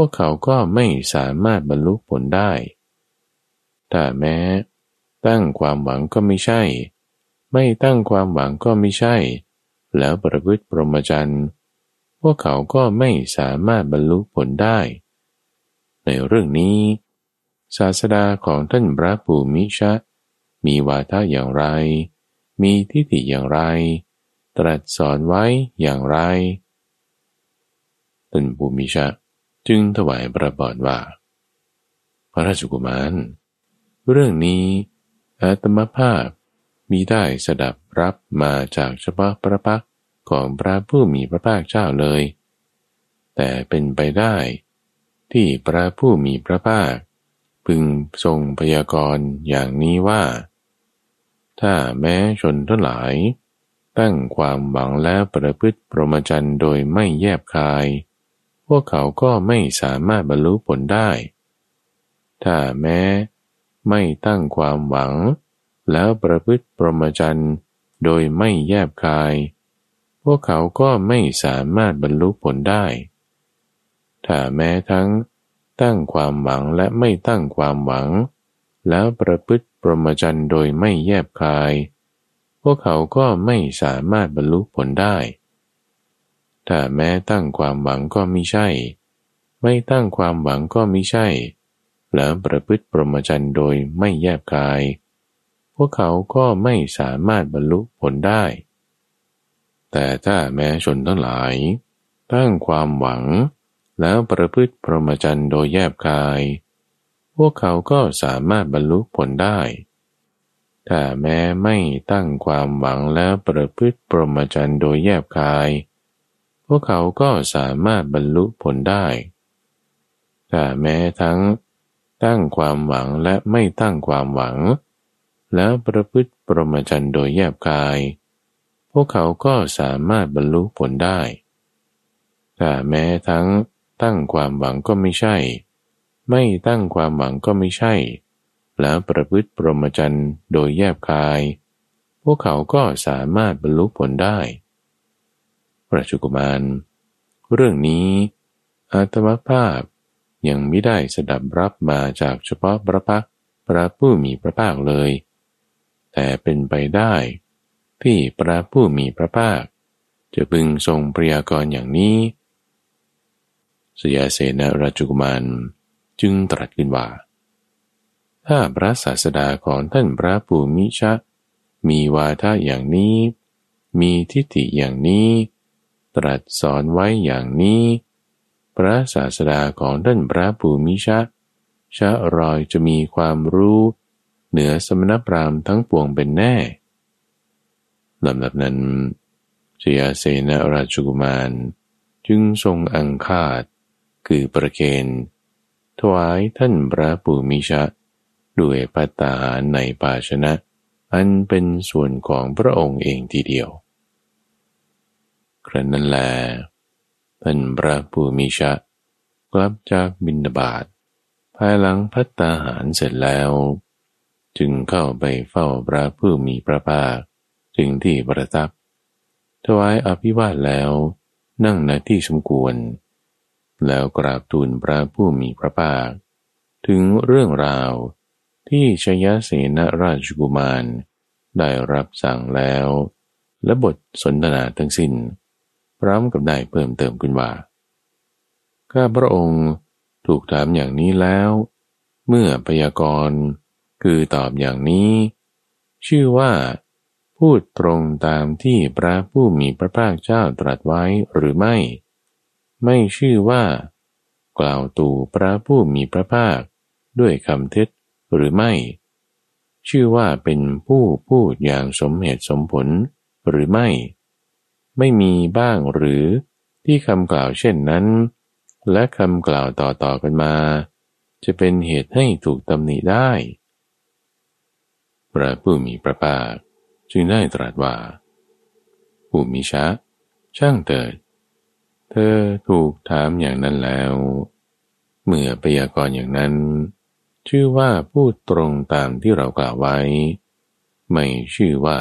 วกเขาก็ไม่สามารถบรรลุผลได้ถ้าแม้ ตั้งความหวังก็ไม่ใช่ ไม่ตั้งความหวังก็ไม่ใช่ แล้วประพฤติปรมจันทร์พวกเขาก็ไม่สามารถบรรลุผลได้ ในเรื่องนี้ ศาสดาของท่านพระภูมิชะ มีวาทะอย่างไร มีทิฏฐิอย่างไร ตรัสสอนไว้อย่างไรท่านภูมิชะ จึงถวายประบอดว่า พระราชกุมาร เรื่องนี้อาตมภาพมีได้สดับรับมาจากเฉพาะพระพักของพระผู้มีพระภาคเจ้าเลย แต่เป็นไปได้ที่พระผู้มีพระภาค พึงทรงพยากรณ์อย่างนี้ว่า ถ้าแม้ชนทั้งหลาย ตั้งความหวังแล้วประพฤติปรมจันโดยไม่แยบคาย พวกเขาก็ไม่สามารถบรรลุผลได้ ถ้าแม้ไม่ตั้งความหวัง แล้วประพฤติปรมจันโดยไม่แยบคาย พวกเขาก็ไม่สามารถบรรลุผลได้ ถ้าแม้ทั้งตั้งความหวังและไม่ตั้งความหวัง แล้วประพฤติปรมจันโดยไม่แยบคาย พวกเขาก็ไม่สามารถบรรลุผลได้ ถ้าแม้ตั้งความหวังก็ไม่ใช่ ไม่ตั้งความหวังก็ไม่ใช่ แล้วประพฤติปรมจันโดยไม่แยบคาย พวกเขาก็ไม่สามารถบรรลุผลได้ แต่ถ้าแม้ชนทั้งหลาย ตั้งความหวัง แล้วประพฤติพรหมจรรย์โดยแยบกาย พวกเขาก็สามารถบรรลุผลได้ถ้าแม้ไม่ตั้งความหวังแล้วประพฤติพรหมจรรย์โดยแยบกาย พวกเขาก็สามารถบรรลุผลได้ถ้าแม้ทั้งตั้งความหวังและไม่ตั้งความหวัง แล้วประพฤติปรมจันโดยแยบกาย พวกเขาก็สามารถบรรลุผลได้แต่แม้ทั้งตั้งความหวังก็ไม่ใช่ ไม่ตั้งความหวังก็ไม่ใช่ แล้วประพฤติปรมจันโดยแยบกาย พวกเขาก็สามารถบรรลุผลได้ พระจุกุมาร เรื่องนี้อาตมภาพยังไม่ได้สดับรับมาจากเฉพาะพระพักพระผู้มีพระภาคเลย แต่เป็นไปได้ ที่พระผู้มีพระภาค จะพึงทรงปริยากรอย่างนี้ สยาเสนราจุกมานจึงตรัสขึ้นว่า ถ้าพระศาสดาของท่านพระผู้มิชะ มีวาทะอย่างนี้ มีทิฏฐิอย่างนี้ ตรัสสอนไว้อย่างนี้ พระศาสดาของท่านพระภูมิชะชะรอยจะมีความรู้เหนือสมณพราหมณ์ทั้งปวงเป็นแน่ลำดับนั้นชยาเสนราชกุมารจึงทรงอังคาดคือประเคนถวายท่านพระภูมิชะ ด้วยปัตตาหารในภาชนะ อันเป็นส่วนของพระองค์เองทีเดียว ครั้นนั้นแลท่านพระภูมิชะกลับจากบินบาตภายหลังพัตตาหารเสร็จแล้ว จึงเข้าไปเฝ้าพระผู้มีพระภาคถึงที่ประทับถวายอภิวาทแล้วนั่งในที่สมควร แล้วกราบทูลพระผู้มีพระภาค ถึงเรื่องราวที่ชยเสนราชกุมารได้รับสั่งแล้ว และบทสนทนาทั้งสิน้น พร้อมกับได้เพิ่มเติมขึ้นว่า ข้าพระองค์ถูกถามอย่างนี้แล้ว เมื่อพยากรณ์คือตอบอย่างนี้ ชื่อว่า พูดตรงตามที่พระผู้มีพระภาคเจ้าตรัสไว้หรือไม่ ไม่ชื่อว่า กล่าวตู่พระผู้มีพระภาคด้วยคำเท็จหรือไม่ ชื่อว่าเป็นผู้พูดอย่างสมเหตุสมผลหรือไม่ ไม่มีบ้างหรือที่คำกล่าวเช่นนั้น และคำกล่าวต่อๆกันมา จะเป็นเหตุให้ถูกตำหนิได้ พระผู้มีพระภาคจึงได้ตรัสว่า ผู้มีชะ ช่างเถิด เธอถูกถามอย่างนั้นแล้ว เมื่อพยากรณ์อย่างนั้น ชื่อว่าพูดตรงตามที่เรากล่าวไว้ ไม่ชื่อว่า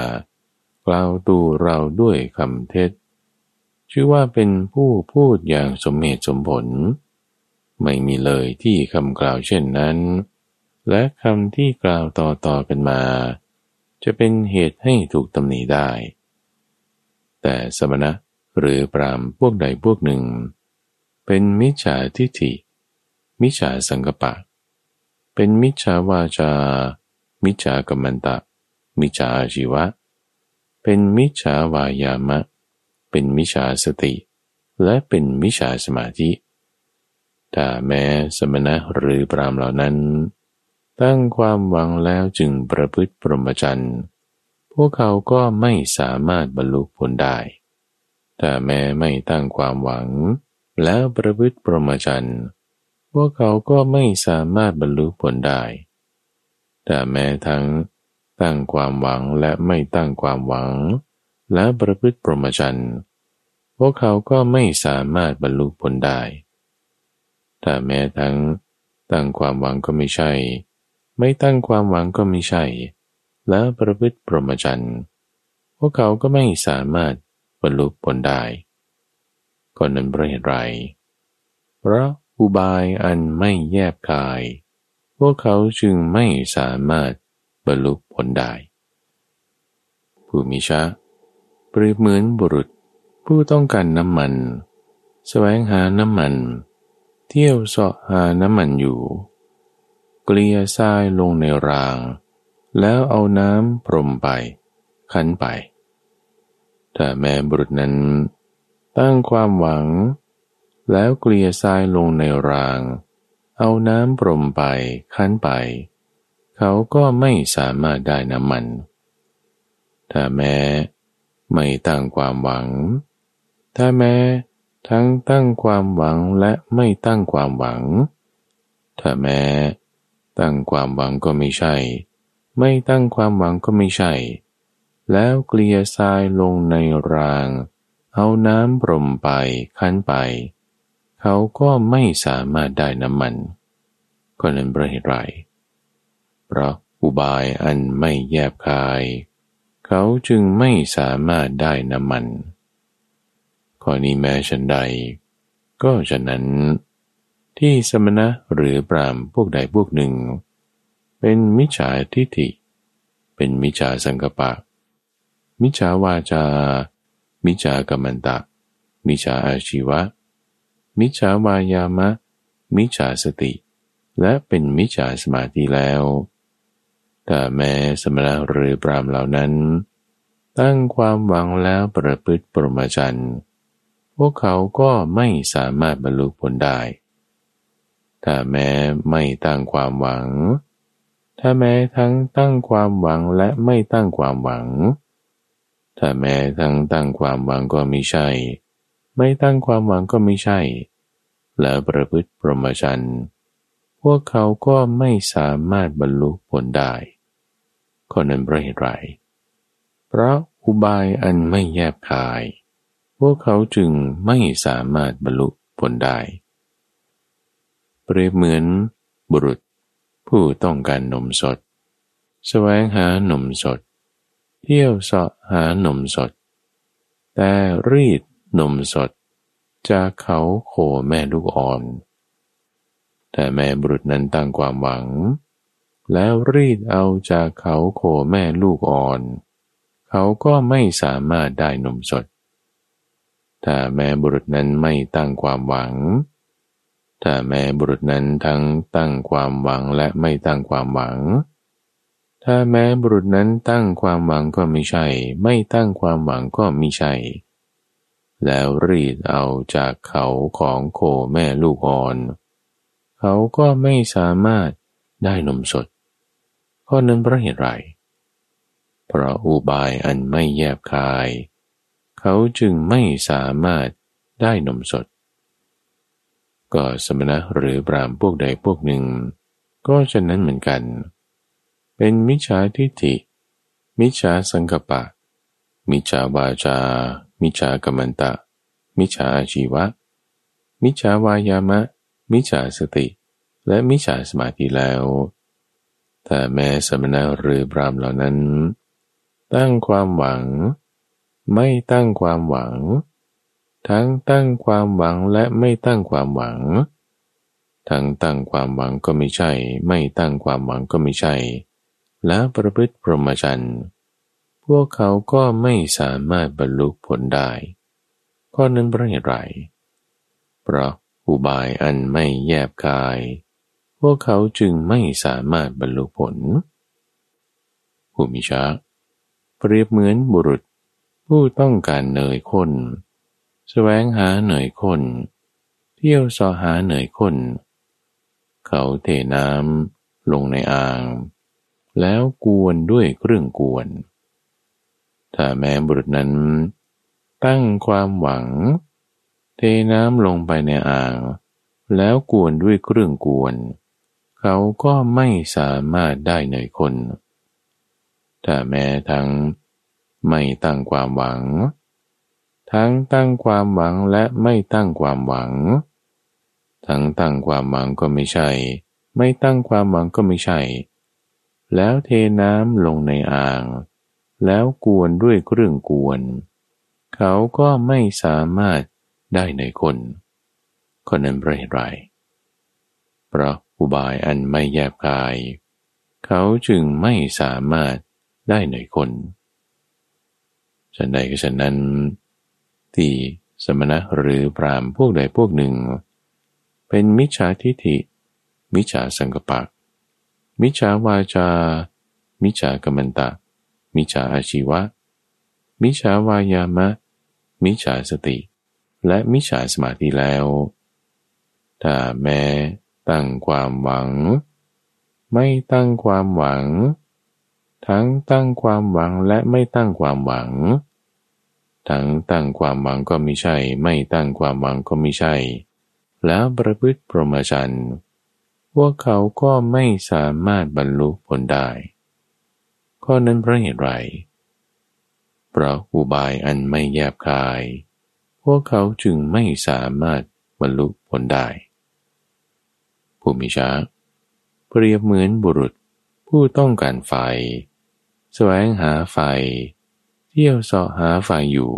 กล่าวตูเราด้วยคำเท็จ ชื่อว่าเป็นผู้พูดอย่างสมเหตุสมผล ไม่มีเลยที่คำกล่าวเช่นนั้น และคำที่กล่าวต่อต่อกันมา จะเป็นเหตุให้ถูกตำหนิได้ แต่สมณะหรือปรามพวกใดพวกหนึ่ง เป็นมิจฉาทิฏฐิ มิจฉาสังกปะ เป็นมิจฉาวาจา มิจฉากรรมันตะ มิจฉาชีวะ เป็นมิจฉาวายามะ เป็นมิจฉาสติ และเป็นมิจฉาสมาธิ ถ้าแม้สมณะหรือปรามเหล่านั้น ตั้งความหวังแล้วจึงประพฤติปรมจันทร์พวกเขาก็ไม่สามารถบรรลุผลได้ ถ้าแม้ไม่ตั้งความหวัง แล้วประพฤติปรมจันทร์พวกเขาก็ไม่สามารถบรรลุผลได้ แต่แม้ทั้ง ตั้งความหวังและไม่ตั้งความหวัง และประพฤติปรมจันทร์พวกเขาก็ไม่สามารถบรรลุผลได้ถ้าแม้ทั้งตั้งความหวังก็ไม่ใช่ ไม่ตั้งความหวังก็ไม่ใช่ และประพฤติปรมจันทร์พวกเขาก็ไม่สามารถบรรลุผลได้ก็นั้นเพราะเหตุไร เพราะอุบายอันไม่แยบกาย พวกเขาจึงไม่สามารถ บรรลุผลได้ ผู้มิชะเปรียบเหมือนบุรุษผู้ต้องการน้ำมันสแสวงหาน้ำมัน เที่ยวเสาะหาน้ำมันอยู่ เกลียทรายลงในราง แล้วเอาน้ำพรมไป ขันไป แต่แม้บุรุษนั้น ตั้งความหวัง แล้วเกลี่ยทรายลงในราง เอาน้ำปรมไปคั้นไป เขาก็ไม่สามารถได้น้ำมัน ถ้าแม้ไม่ตั้งความหวัง ถ้าแม้ทั้งตั้งความหวังและไม่ตั้งความหวัง ถ้าแม้ตั้งความหวังก็ไม่ใช่ ไม่ตั้งความหวังก็ไม่ใช่ แล้วเกลี่ยทรายลงในราง เอาน้ำปรมไปคั้นไป เขาก็ไม่สามารถได้น้ำมันก็นั้นเพระเหตุไร เพราะอุบายอันไม่แยบคาย เขาจึงไม่สามารถได้น้ำมัน ข้อนี้แม้ฉันใด ก็ฉะนั้น ที่สมณะหรือปรามพวกใดพวกหนึ่ง เป็นมิจฉาทิฏฐิ เป็นมิจฉาสังกปะ มิจฉาวาจา มิจฉากรรมันตะ มิจฉาอาชีวะ มิจฉาวายามะ มิจฉาสติ และเป็นมิจฉาสมาธิแล้ว แต่แม้สมณะหรือปรามเหล่านั้น ตั้งความหวังแล้วประพฤติปรมาจันทร์พวกเขาก็ไม่สามารถบรรลุผลได้ ถ้าแม้ไม่ตั้งความหวัง ถ้าแม้ทั้งตั้งความหวังและไม่ตั้งความหวัง ถ้าแม้ทั้งตั้งความหวังก็ไม่ใช่ ไม่ตั้งความหวังก็ไม่ใช่ แล้วประพฤติปรมาจันพวกเขาก็ไม่สามารถบรรลุผลได้ คนนั้นเพราะเหตุไรเพราะอุบายอันไม่แยบคาย พวกเขาจึงไม่สามารถบรรลุผลได้ เปรียบเหมือนบุรุษผู้ต้องการนมสดแสวงหานมสด เที่ยวเสาะหานมสด แต่รีดนมสด จากเขาโคแม่ลูกอ่อน แต่แม่บุรุษนั้นตั้งความหวัง แล้วรีดเอาจากเขาโคแม่ลูกอ่อน เขาก็ไม่สามารถได้นมสด ถ้าแม้บุรุษนั้นไม่ตั้งความหวัง ถ้าแม้บุรุษนั้นทั้งตั้งความหวังและไม่ตั้งความหวัง ถ้าแม้บุรุษนั้นตั้งความหวังก็ไม่ใช่ ไม่ตั้งความหวังก็ไม่ใช่ แล้วรีดเอาจากเขาของโคแม่ลูกอ่อน เขาก็ไม่สามารถได้นมสด เพราะนั้นเพราะเหตุไร เพราะอุบายอันไม่แยบคาย เขาจึงไม่สามารถได้นมสด ก็สมณะหรือปรามพวกใดพวกหนึ่ง ก็ฉะนั้นเหมือนกัน เป็นมิจฉาทิฏฐิ มิจฉาสังกปะ มิจฉาวาจา มิจฉากรรมันตะ มิจฉาชีวะ มิจฉาวายามะ มิจฉาสติ และมิจฉาสมาธิแล้ว แต่แม้สมณะหรือปรามเหล่านั้น ตั้งความหวัง ไม่ตั้งความหวัง ทั้งตั้งความหวังและไม่ตั้งความหวัง ทั้งตั้งความหวังก็ไม่ใช่ ไม่ตั้งความหวังก็ไม่ใช่ แล้วประพฤติพรหมจรรย์พวกเขาก็ไม่สามารถบรรลุผลได้ ข้อนั้นเพราะเหตุไร เพราะอุบายอันไม่แยบกาย พวกเขาจึงไม่สามารถบรรลุผล ผู้มิชาเปรียบเหมือนบุรุษ ผู้ต้องการเนยข้นแสวงหาเนยข้น เที่ยวสอหาเนยข้น เขาเทน้ำลงในอ่าง แล้วกวนด้วยเครื่องกวน ถ้าแม้บุรุษนั้น ตั้งความหวัง เทน้ำลงไปในอ่าง แล้วกวนด้วยเครื่องกวน เขาก็ไม่สามารถได้เนคน ถ้าแม้ทั้งไม่ตั้งความหวัง ทั้งตั้งความหวังและไม่ตั้งความหวัง ทั้งตั้งความหวังก็ไม่ใช่ ไม่ตั้งความหวังก็ไม่ใช่ แล้วเทน้ำลงในอ่าง แล้วกวนด้วยเครื่องกวน เขาก็ไม่สามารถได้ในคน คนนั้นเพราะเหตุไรเพราะ อุบายอันไม่แยบกาย เขาจึงไม่สามารถได้ในคนฉันใดก็ฉันนั้น ที่สมณะหรือพรามพวกใดพวกหนึ่ง เป็นมิจฉาทิฏฐิ มิจฉาสังกปะมิจฉาวาจา มิจฉากรรมตะ มิจฉาอาชีวะ มิจฉาวายามะ มิจฉาสติ และมิจฉาสมาธิแล้ว ถ้าแม้ ตั้งความหวัง ไม่ตั้งความหวัง ทั้งตั้งความหวังและไม่ตั้งความหวัง ทั้งตั้งความหวังก็ไม่ใช่ ไม่ตั้งความหวังก็ไม่ใช่ แล้วประพฤติพรหมจรรย์พวกเขาก็ไม่สามารถบรรลุผลได้ ข้อนั้นเพราะเหตุไร เพราะอุบายอันไม่แยบคาย พวกเขาจึงไม่สามารถบรรลุผลได้ ผู้มิช้าเปรียบเหมือนบุรุษผู้ต้องการไฟ แสวงหาไฟ เที่ยวเสาะหาไฟอยู่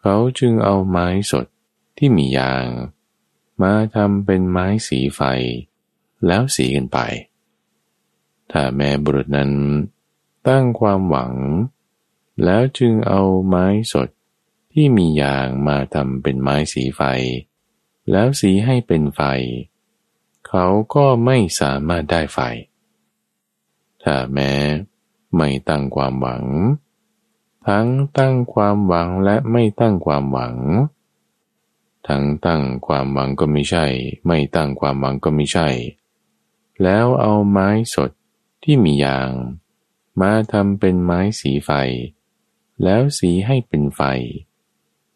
เขาจึงเอาไม้สดที่มียาง มาทำเป็นไม้สีไฟ แล้วสีกันไป ถ้าแม่บุรุษนั้นตั้งความหวัง แล้วจึงเอาไม้สดที่มียางมาทำเป็นไม้สีไฟ แล้วสีให้เป็นไฟ เขาก็ไม่สามารถได้ไฟ ถ้าแม้ไม่ตั้งความหวัง ทั้งตั้งความหวังและไม่ตั้งความหวัง ทั้งตั้งความหวังก็ไม่ใช่ ไม่ตั้งความหวังก็ไม่ใช่ แล้วเอาไม้สดที่มียาง มาทำเป็นไม้สีไฟ แล้วสีให้เป็นไฟ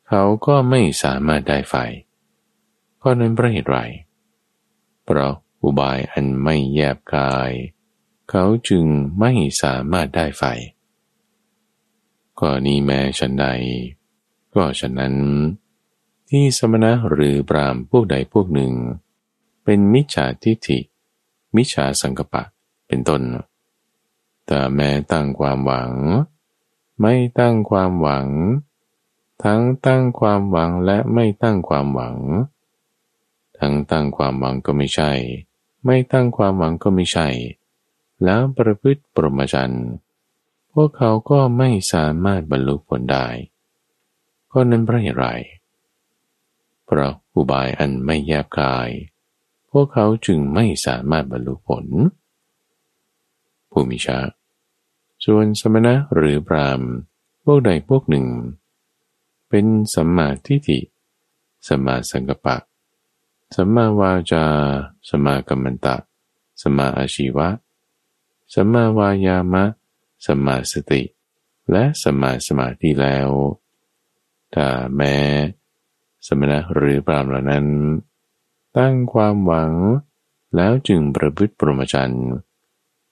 เขาก็ไม่สามารถได้ไฟ เพราะนั้นประเหตุไรเพราะอุบายอันไม่แยบกาย เขาจึงไม่สามารถได้ไฟก็นี้แม้ฉันใด ก็ฉะนั้น ที่สมณะหรือปรามพวกใดพวกหนึ่ง เป็นมิจฉาทิฏฐิ มิจฉาสังกปะเป็นต้น แต่แม้ตั้งความหวัง ไม่ตั้งความหวัง ทั้งตั้งความหวังและไม่ตั้งความหวัง ทั้งตั้งความหวังก็ไม่ใช่ ไม่ตั้งความหวังก็ไม่ใช่ แล้วประพฤติปรมจันทร์พวกเขาก็ไม่สามารถบรรลุผลได้ก็นั้นเพราะเหตุไรเพราะอุบายอันไม่แยบกาย พวกเขาจึงไม่สามารถบรรลุผลผู้มิชาส่วนสมณะหรือพรามพวกใดพวกหนึ่ง เป็นสัมมาทิฏฐิสัมมาสังกัปปะ สัมมาวาจาสัมมากัมมันตะสัมมาอาชีวะสัมมาวายามะสัมมาสติ และสัมมาสมาธิแล้วถ้าแม้สมณะหรือพรามเหล่านั้น ตั้งความหวังแล้วจึงประพฤติปรมจันทร์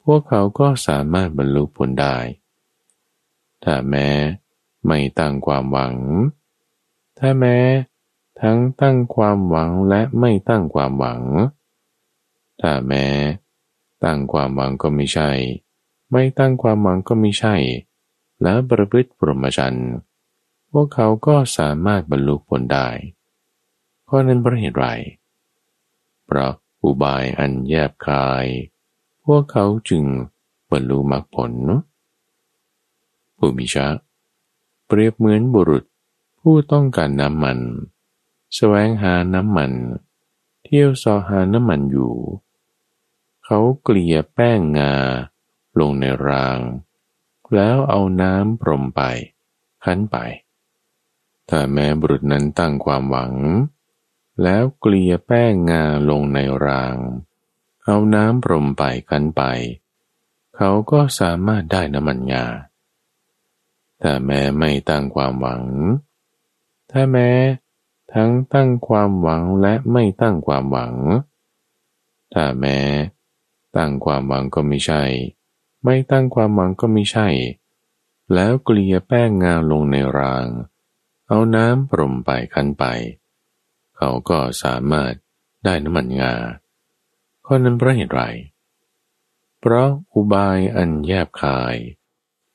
พวกเขาก็สามารถบรรลุผลได้ ถ้าแม้ไม่ตั้งความหวัง ถ้าแม้ ทั้งตั้งความหวังและไม่ตั้งความหวัง ถ้าแม้ ตั้งความหวังก็ไม่ใช่ ไม่ตั้งความหวังก็ไม่ใช่ แล้วประพฤติปรมจันทร์พวกเขาก็สามารถบรรลุผลได้ ข้อนั้นเพราะเหตุไร เพราะอุบายอันแยบคาย พวกเขาจึงบรรลุมรรคผลผู้มิชาเปรียบเหมือนบุรุษผู้ต้องการน้ำมัน แสวงหาน้ำมัน เที่ยวสอหาน้ำมันอยู่ เขาเกลี่ยแป้งงา ลงในราง แล้วเอาน้ำพรมไปคันไป ถ้าแม้บุรุษนั้นตั้งความหวัง แล้วเกลี่ยแป้งงาลงในราง เอาน้ำพรมไปคันไป เขาก็สามารถได้น้ำมันงาแต่แม้ไม่ตั้งความหวัง ถ้าแม้ ทั้งตั้งความหวังและไม่ตั้งความหวัง ถ้าแม้ ตั้งความหวังก็ไม่ใช่ ไม่ตั้งความหวังก็ไม่ใช่ แล้วเกลี่ยแป้งงาลงในราง เอาน้ำพรมไปคันไป เขาก็สามารถได้น้ำมันงา ข้อนั้นเพราะเหตุไร เพราะอุบายอันแยบคาย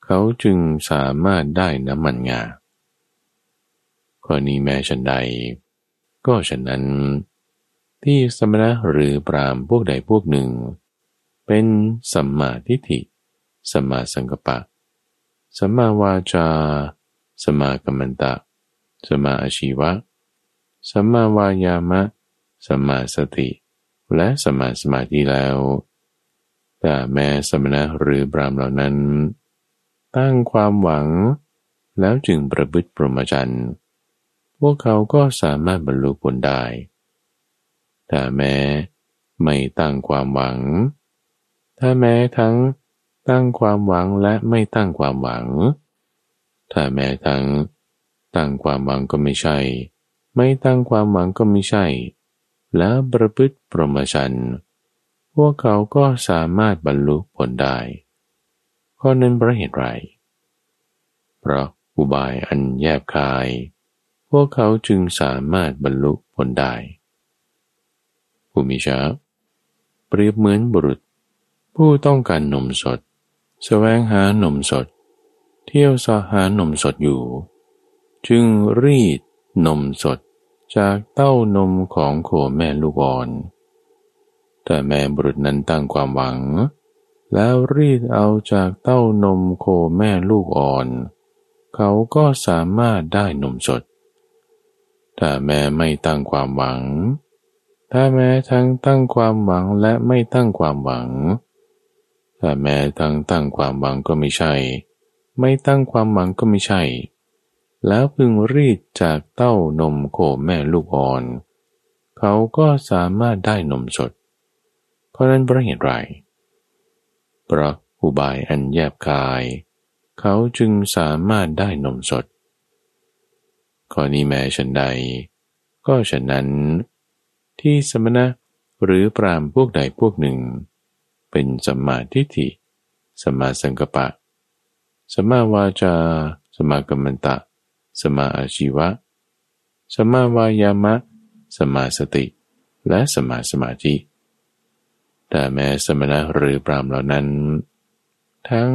เขาจึงสามารถได้น้ำมันงา ข้อนี้แม้ฉันใด ก็ฉะนั้น ที่สมณะหรือปรามพวกใดพวกหนึ่ง เป็นสัมมาทิฏฐิสัมมาสังกปะสัมมาวาจาสัมมากัมมันตะสัมมาอาชีวะสัมมาวายามะสัมมาสติ และสัมมาสมาธิแล้วแต่แม้สมณะหรือบรามเหล่านั้น ตั้งความหวังแล้วจึงประพฤติปรมจันทร์ พวกเขาก็สามารถบรรลุผลได้ ถ้าแม้ไม่ตั้งความหวัง ถ้าแม้ทั้งตั้งความหวังและไม่ตั้งความหวัง ถ้าแม้ทั้งตั้งความหวังก็ไม่ใช่ ไม่ตั้งความหวังก็ไม่ใช่ แล้วประพฤติปรมชันพวกเขาก็สามารถบรรลุผลได้ ข้อนั้นเพราะเหตุไร เพราะอุบายอันแยบคาย พวกเขาจึงสามารถบรรลุผลได้ ผู้มีชาเปรียบเหมือนบุรุษ ผู้ต้องการนมสดแสวงหานมสด เที่ยวสหานมสดอยู่ จึงรีดนมสดจากเต้านมของโคแม่ลูกอ่อน แต่แม่บุรุษนั้นตั้งความหวัง แล้วรีดเอาจากเต้านมโคแม่ลูกอ่อน เขาก็สามารถได้นมสด แต่แม่ไม่ตั้งความหวัง ถ้าแม้ทั้งตั้งความหวังและไม่ตั้งความหวัง ถ้าแม้ทั้งตั้งความหวังก็ไม่ใช่ ไม่ตั้งความหวังก็ไม่ใช่ แล้วพึงรีดจากเต้านมโคแม่ลูกอ่อน เขาก็สามารถได้นมสด เพราะนั้นเพราะเหตุไร เพราะอุบายอันแยบคาย เขาจึงสามารถได้นมสด ข้อนี้แม้ฉันใด ก็ฉะนั้น ที่สมณะหรือปรามพวกใดพวกหนึ่ง เป็นสมาทิฏฐิสมาสังกปะสมาวาจาสมากัมมันตะสมาอาชีวะสมาวายามะสมาสติ และสมาสมาธิ แต่แม้สมณะหรือปรามเหล่านั้น ทั้ง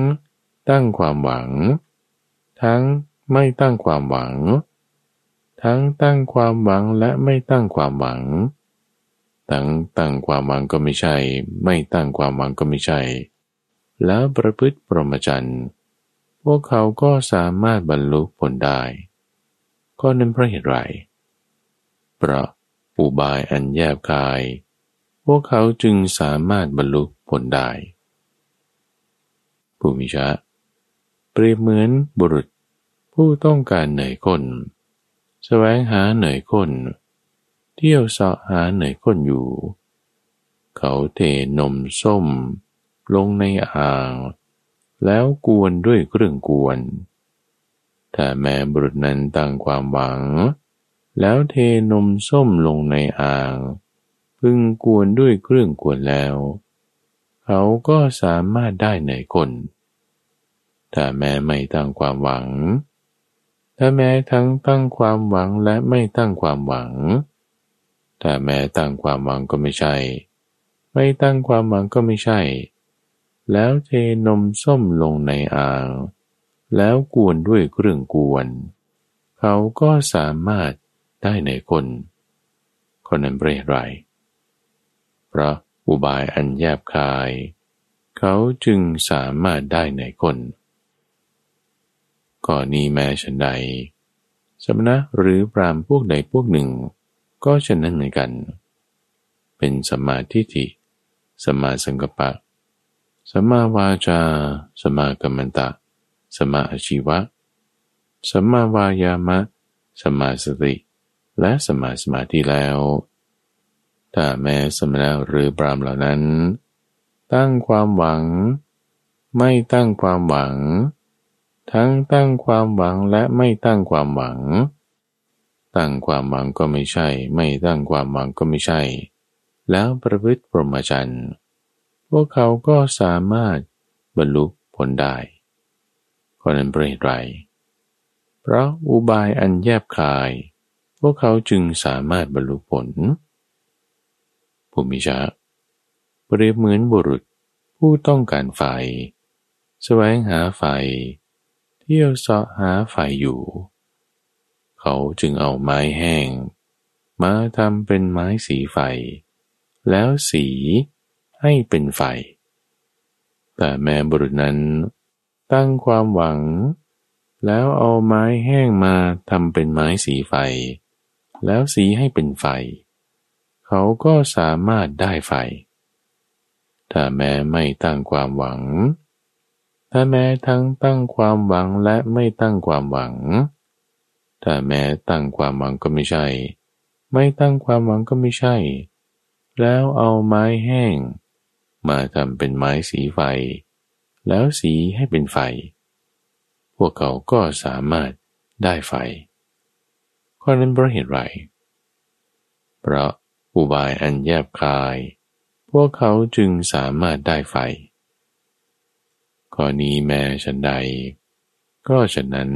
ตั้งความหวัง ทั้งไม่ตั้งความหวัง ทั้งตั้งความหวังและไม่ตั้งความหวังตั้งตั้งความหวังก็ไม่ใช่ ไม่ตั้งความหวังก็ไม่ใช่ แล้วประพฤติปรมจันทร์พวกเขาก็สามารถบรรลุผลได้ก็นั้นเพราะเหตุไรเพราะอุบายอันแยบกาย พวกเขาจึงสามารถบรรลุผลได้ผู้มิชะ เปรียบเหมือนบุรุษผู้ต้องการเหนื่อยคน แสวงหาเหนื่อยคนเที่ยวสาะหาเหนื่อยคนอยู่ เขาเทนมส้ม ลงในอ่าง แล้วกวนด้วยเครื่องกวนถ้าแม่บุรุษนั้นตั้งความหวัง แล้วเทนมส้มลงในอ่าง พึงกวนด้วยเครื่องกวนแล้ว เขาก็สามารถได้เหนื่อยคนถ้าแม่ไม่ตั้งความหวัง ถ้าแม้ทั้งตั้งความหวังและไม่ตั้งความหวังแต่แม้ตั้งความหวังก็ไม่ใช่ ไม่ตั้งความหวังก็ไม่ใช่ แล้วเทนมส้มลงในอ่าง แล้วกวนด้วยเครื่องกวน เขาก็สามารถได้ในคน คนนั้นเปรไรเพราะอุบายอันแยบคาย เขาจึงสามารถได้ในคน ก่อนนี้แม้ฉันใด สมณะหรือปรามพวกใดพวกหนึ่ง ก็ฉะนั้นเหมือนกัน เป็นสมาธิิสมาสังกปะสมาวาจา สมากัมมันตะ สมาอาชีวะ สมาวายามะ สมาสติ และสมาสมาธิแล้ว ถ้าแม้สมณะหรือปรามเหล่านั้น ตั้งความหวัง ไม่ตั้งความหวัง ทั้งตั้งความหวังและไม่ตั้งความหวัง ตั้งความหวังก็ไม่ใช่ ไม่ตั้งความหวังก็ไม่ใช่ แล้วประพฤติปรมจันทร์พวกเขาก็สามารถบรรลุผลได้คนนั้นเปรตไรเพราะอุบายอันแยบคาย พวกเขาจึงสามารถบรรลุผลภูมิชาเปรียบเหมือนบุรุษผู้ต้องการไฟ แสวงหาไฟ เที่ยวเสาะหาไฟอยู่ เขาจึงเอาไม้แห้ง มาทำเป็นไม้สีไฟ แล้วสีให้เป็นไฟ แต่แม่บุรุษนั้นตั้งความหวัง แล้วเอาไม้แห้งมาทำเป็นไม้สีไฟ แล้วสีให้เป็นไฟ เขาก็สามารถได้ไฟ ถ้าแม้ไม่ตั้งความหวัง ถ้าแม้ทั้งตั้งความหวังและไม่ตั้งความหวัง ถ้าแม้ตั้งความหวังก็ไม่ใช่ ไม่ตั้งความหวังก็ไม่ใช่ แล้วเอาไม้แห้ง มาทำเป็นไม้สีไฟ แล้วสีให้เป็นไฟ พวกเขาก็สามารถได้ไฟ ข้อนั้นเพราะเหตุไร เพราะอุบายอันแยบคาย พวกเขาจึงสามารถได้ไฟ ข้อนี้แม้ฉันใด ก็ฉะนั้น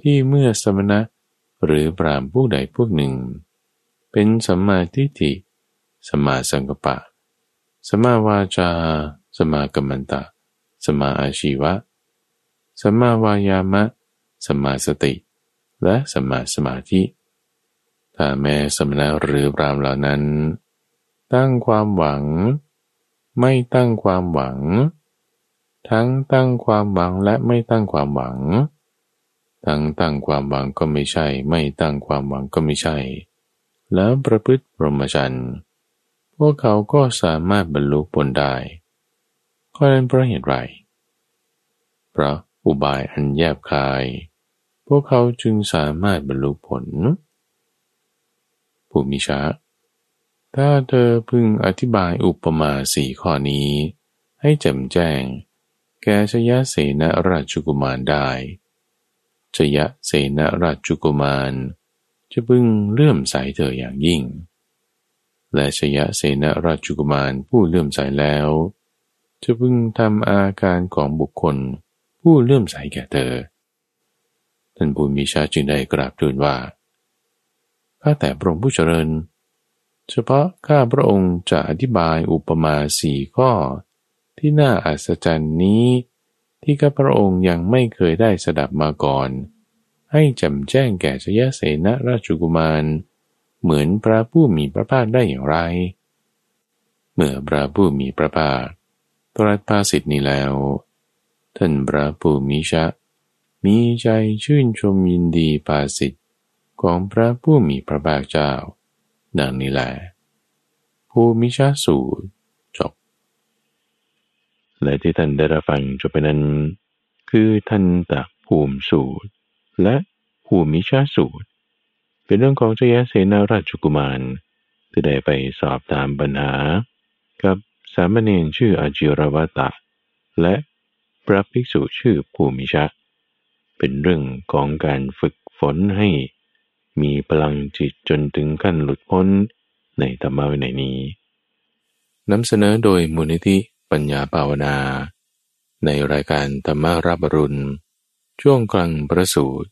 ที่เมื่อสมณะหรือปรามผู้ใดพวกหนึ่ง เป็นสัมมาทิฏฐิสมาสังกปะสมาวาจาสมากัมมันตะสมาอาชีวะสมาวายามะสมาสติ และสมาสมาธิ ถ้าแม้สมณะหรือปรามเหล่านั้น ตั้งความหวัง ไม่ตั้งความหวัง ทั้งตั้งความหวังและไม่ตั้งความหวัง ทั้งตั้งความหวังก็ไม่ใช่ ไม่ตั้งความหวังก็ไม่ใช่ แล้วประพฤติพรหมจรรย์พวกเขาก็สามารถบรรลุผลได้ข้อนั้นเพราะเหตุไร เพราะอุบายอันแยบคาย พวกเขาจึงสามารถบรรลุผลผู้มิชาถ้าเธอพึงอธิบายอุปมาสี่ข้อนี้ ให้แจ่มแจ้ง กชยะเสนราชกุมารได้ชยะเสนราชกุมาร จะพึงเลื่อมใสเธออย่างยิ่ง และชยะเสนราชกุมารผู้เลื่อมใสแล้ว จะพึงทำอาการของบุคคลผู้เลื่อมใสแก่เธอ ท่านผู้มีชาจึงได้กราบทูลว่า ข้าแต่พระองค์ผู้เจริญ เฉพาะข้าพระองค์จะอธิบายอุปมาสี่ข้อ ที่น่าอัศจรรย์นี้ ที่ข้าพระองค์ยังไม่เคยได้สดับมาก่อน ให้จำแจ้งแก่ชยเสนราชกุมาร เหมือนพระผู้มีพระภาคได้อย่างไร เมื่อพระผู้มีพระภาคตรัสภาสิทธินี้แล้ว ท่านพระผู้มีชะ มีใจชื่นชมยินดีภาสิทธิของพระผู้มีพระภาคเจ้า ดังนี้แหละภูมิชาสูตร และที่ท่านได้รับฟังจบไปนั้น คือท่านตะภูมิสูตร และภูมิชาสูตร เป็นเรื่องของเจยเสนาราชกุมาร ที่ได้ไปสอบถามปัญหา กับสามเณรชื่ออาจิรวัตะ และพระภิกษุชื่อภูมิชะ เป็นเรื่องของการฝึกฝนให้ มีพลังจิตจนถึงขั้นหลุดพ้นในธรรมะวินัยนี้นำเสนอโดยมูลนิธิ ปัญญาภาวนา ในรายการธรรมารับรุณ ช่วงกลางประสูตร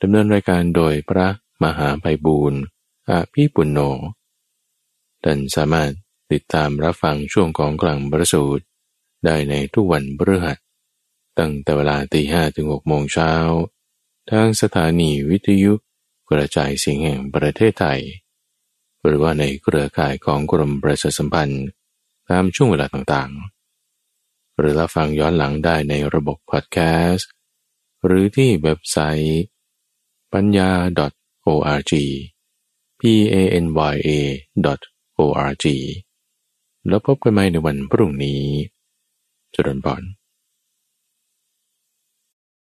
ดำเนินรายการโดยพระมหาไพบูรณ์อาภีปุณโญท่านสามารถติดตามรับฟังช่วงของกลางประสูตรได้ในทุกวันพฤหัสตั้งแต่เวลาตีห้ถึงหกโมงเช้า ทางสถานีวิทยุกระจายเสียงแห่งประเทศไทย หรือว่าในเครือข่ายของกรมประชาสัมพันธ์ ตามช่วงเวลาต่างๆ หรือรับฟังย้อนหลังได้ในระบบพอดแคสต์ หรือที่เว็บไซต์ปัญญา org p a n y a org แล้วพบกันใหม่ในวันพรุ่งนี้จุดนบอน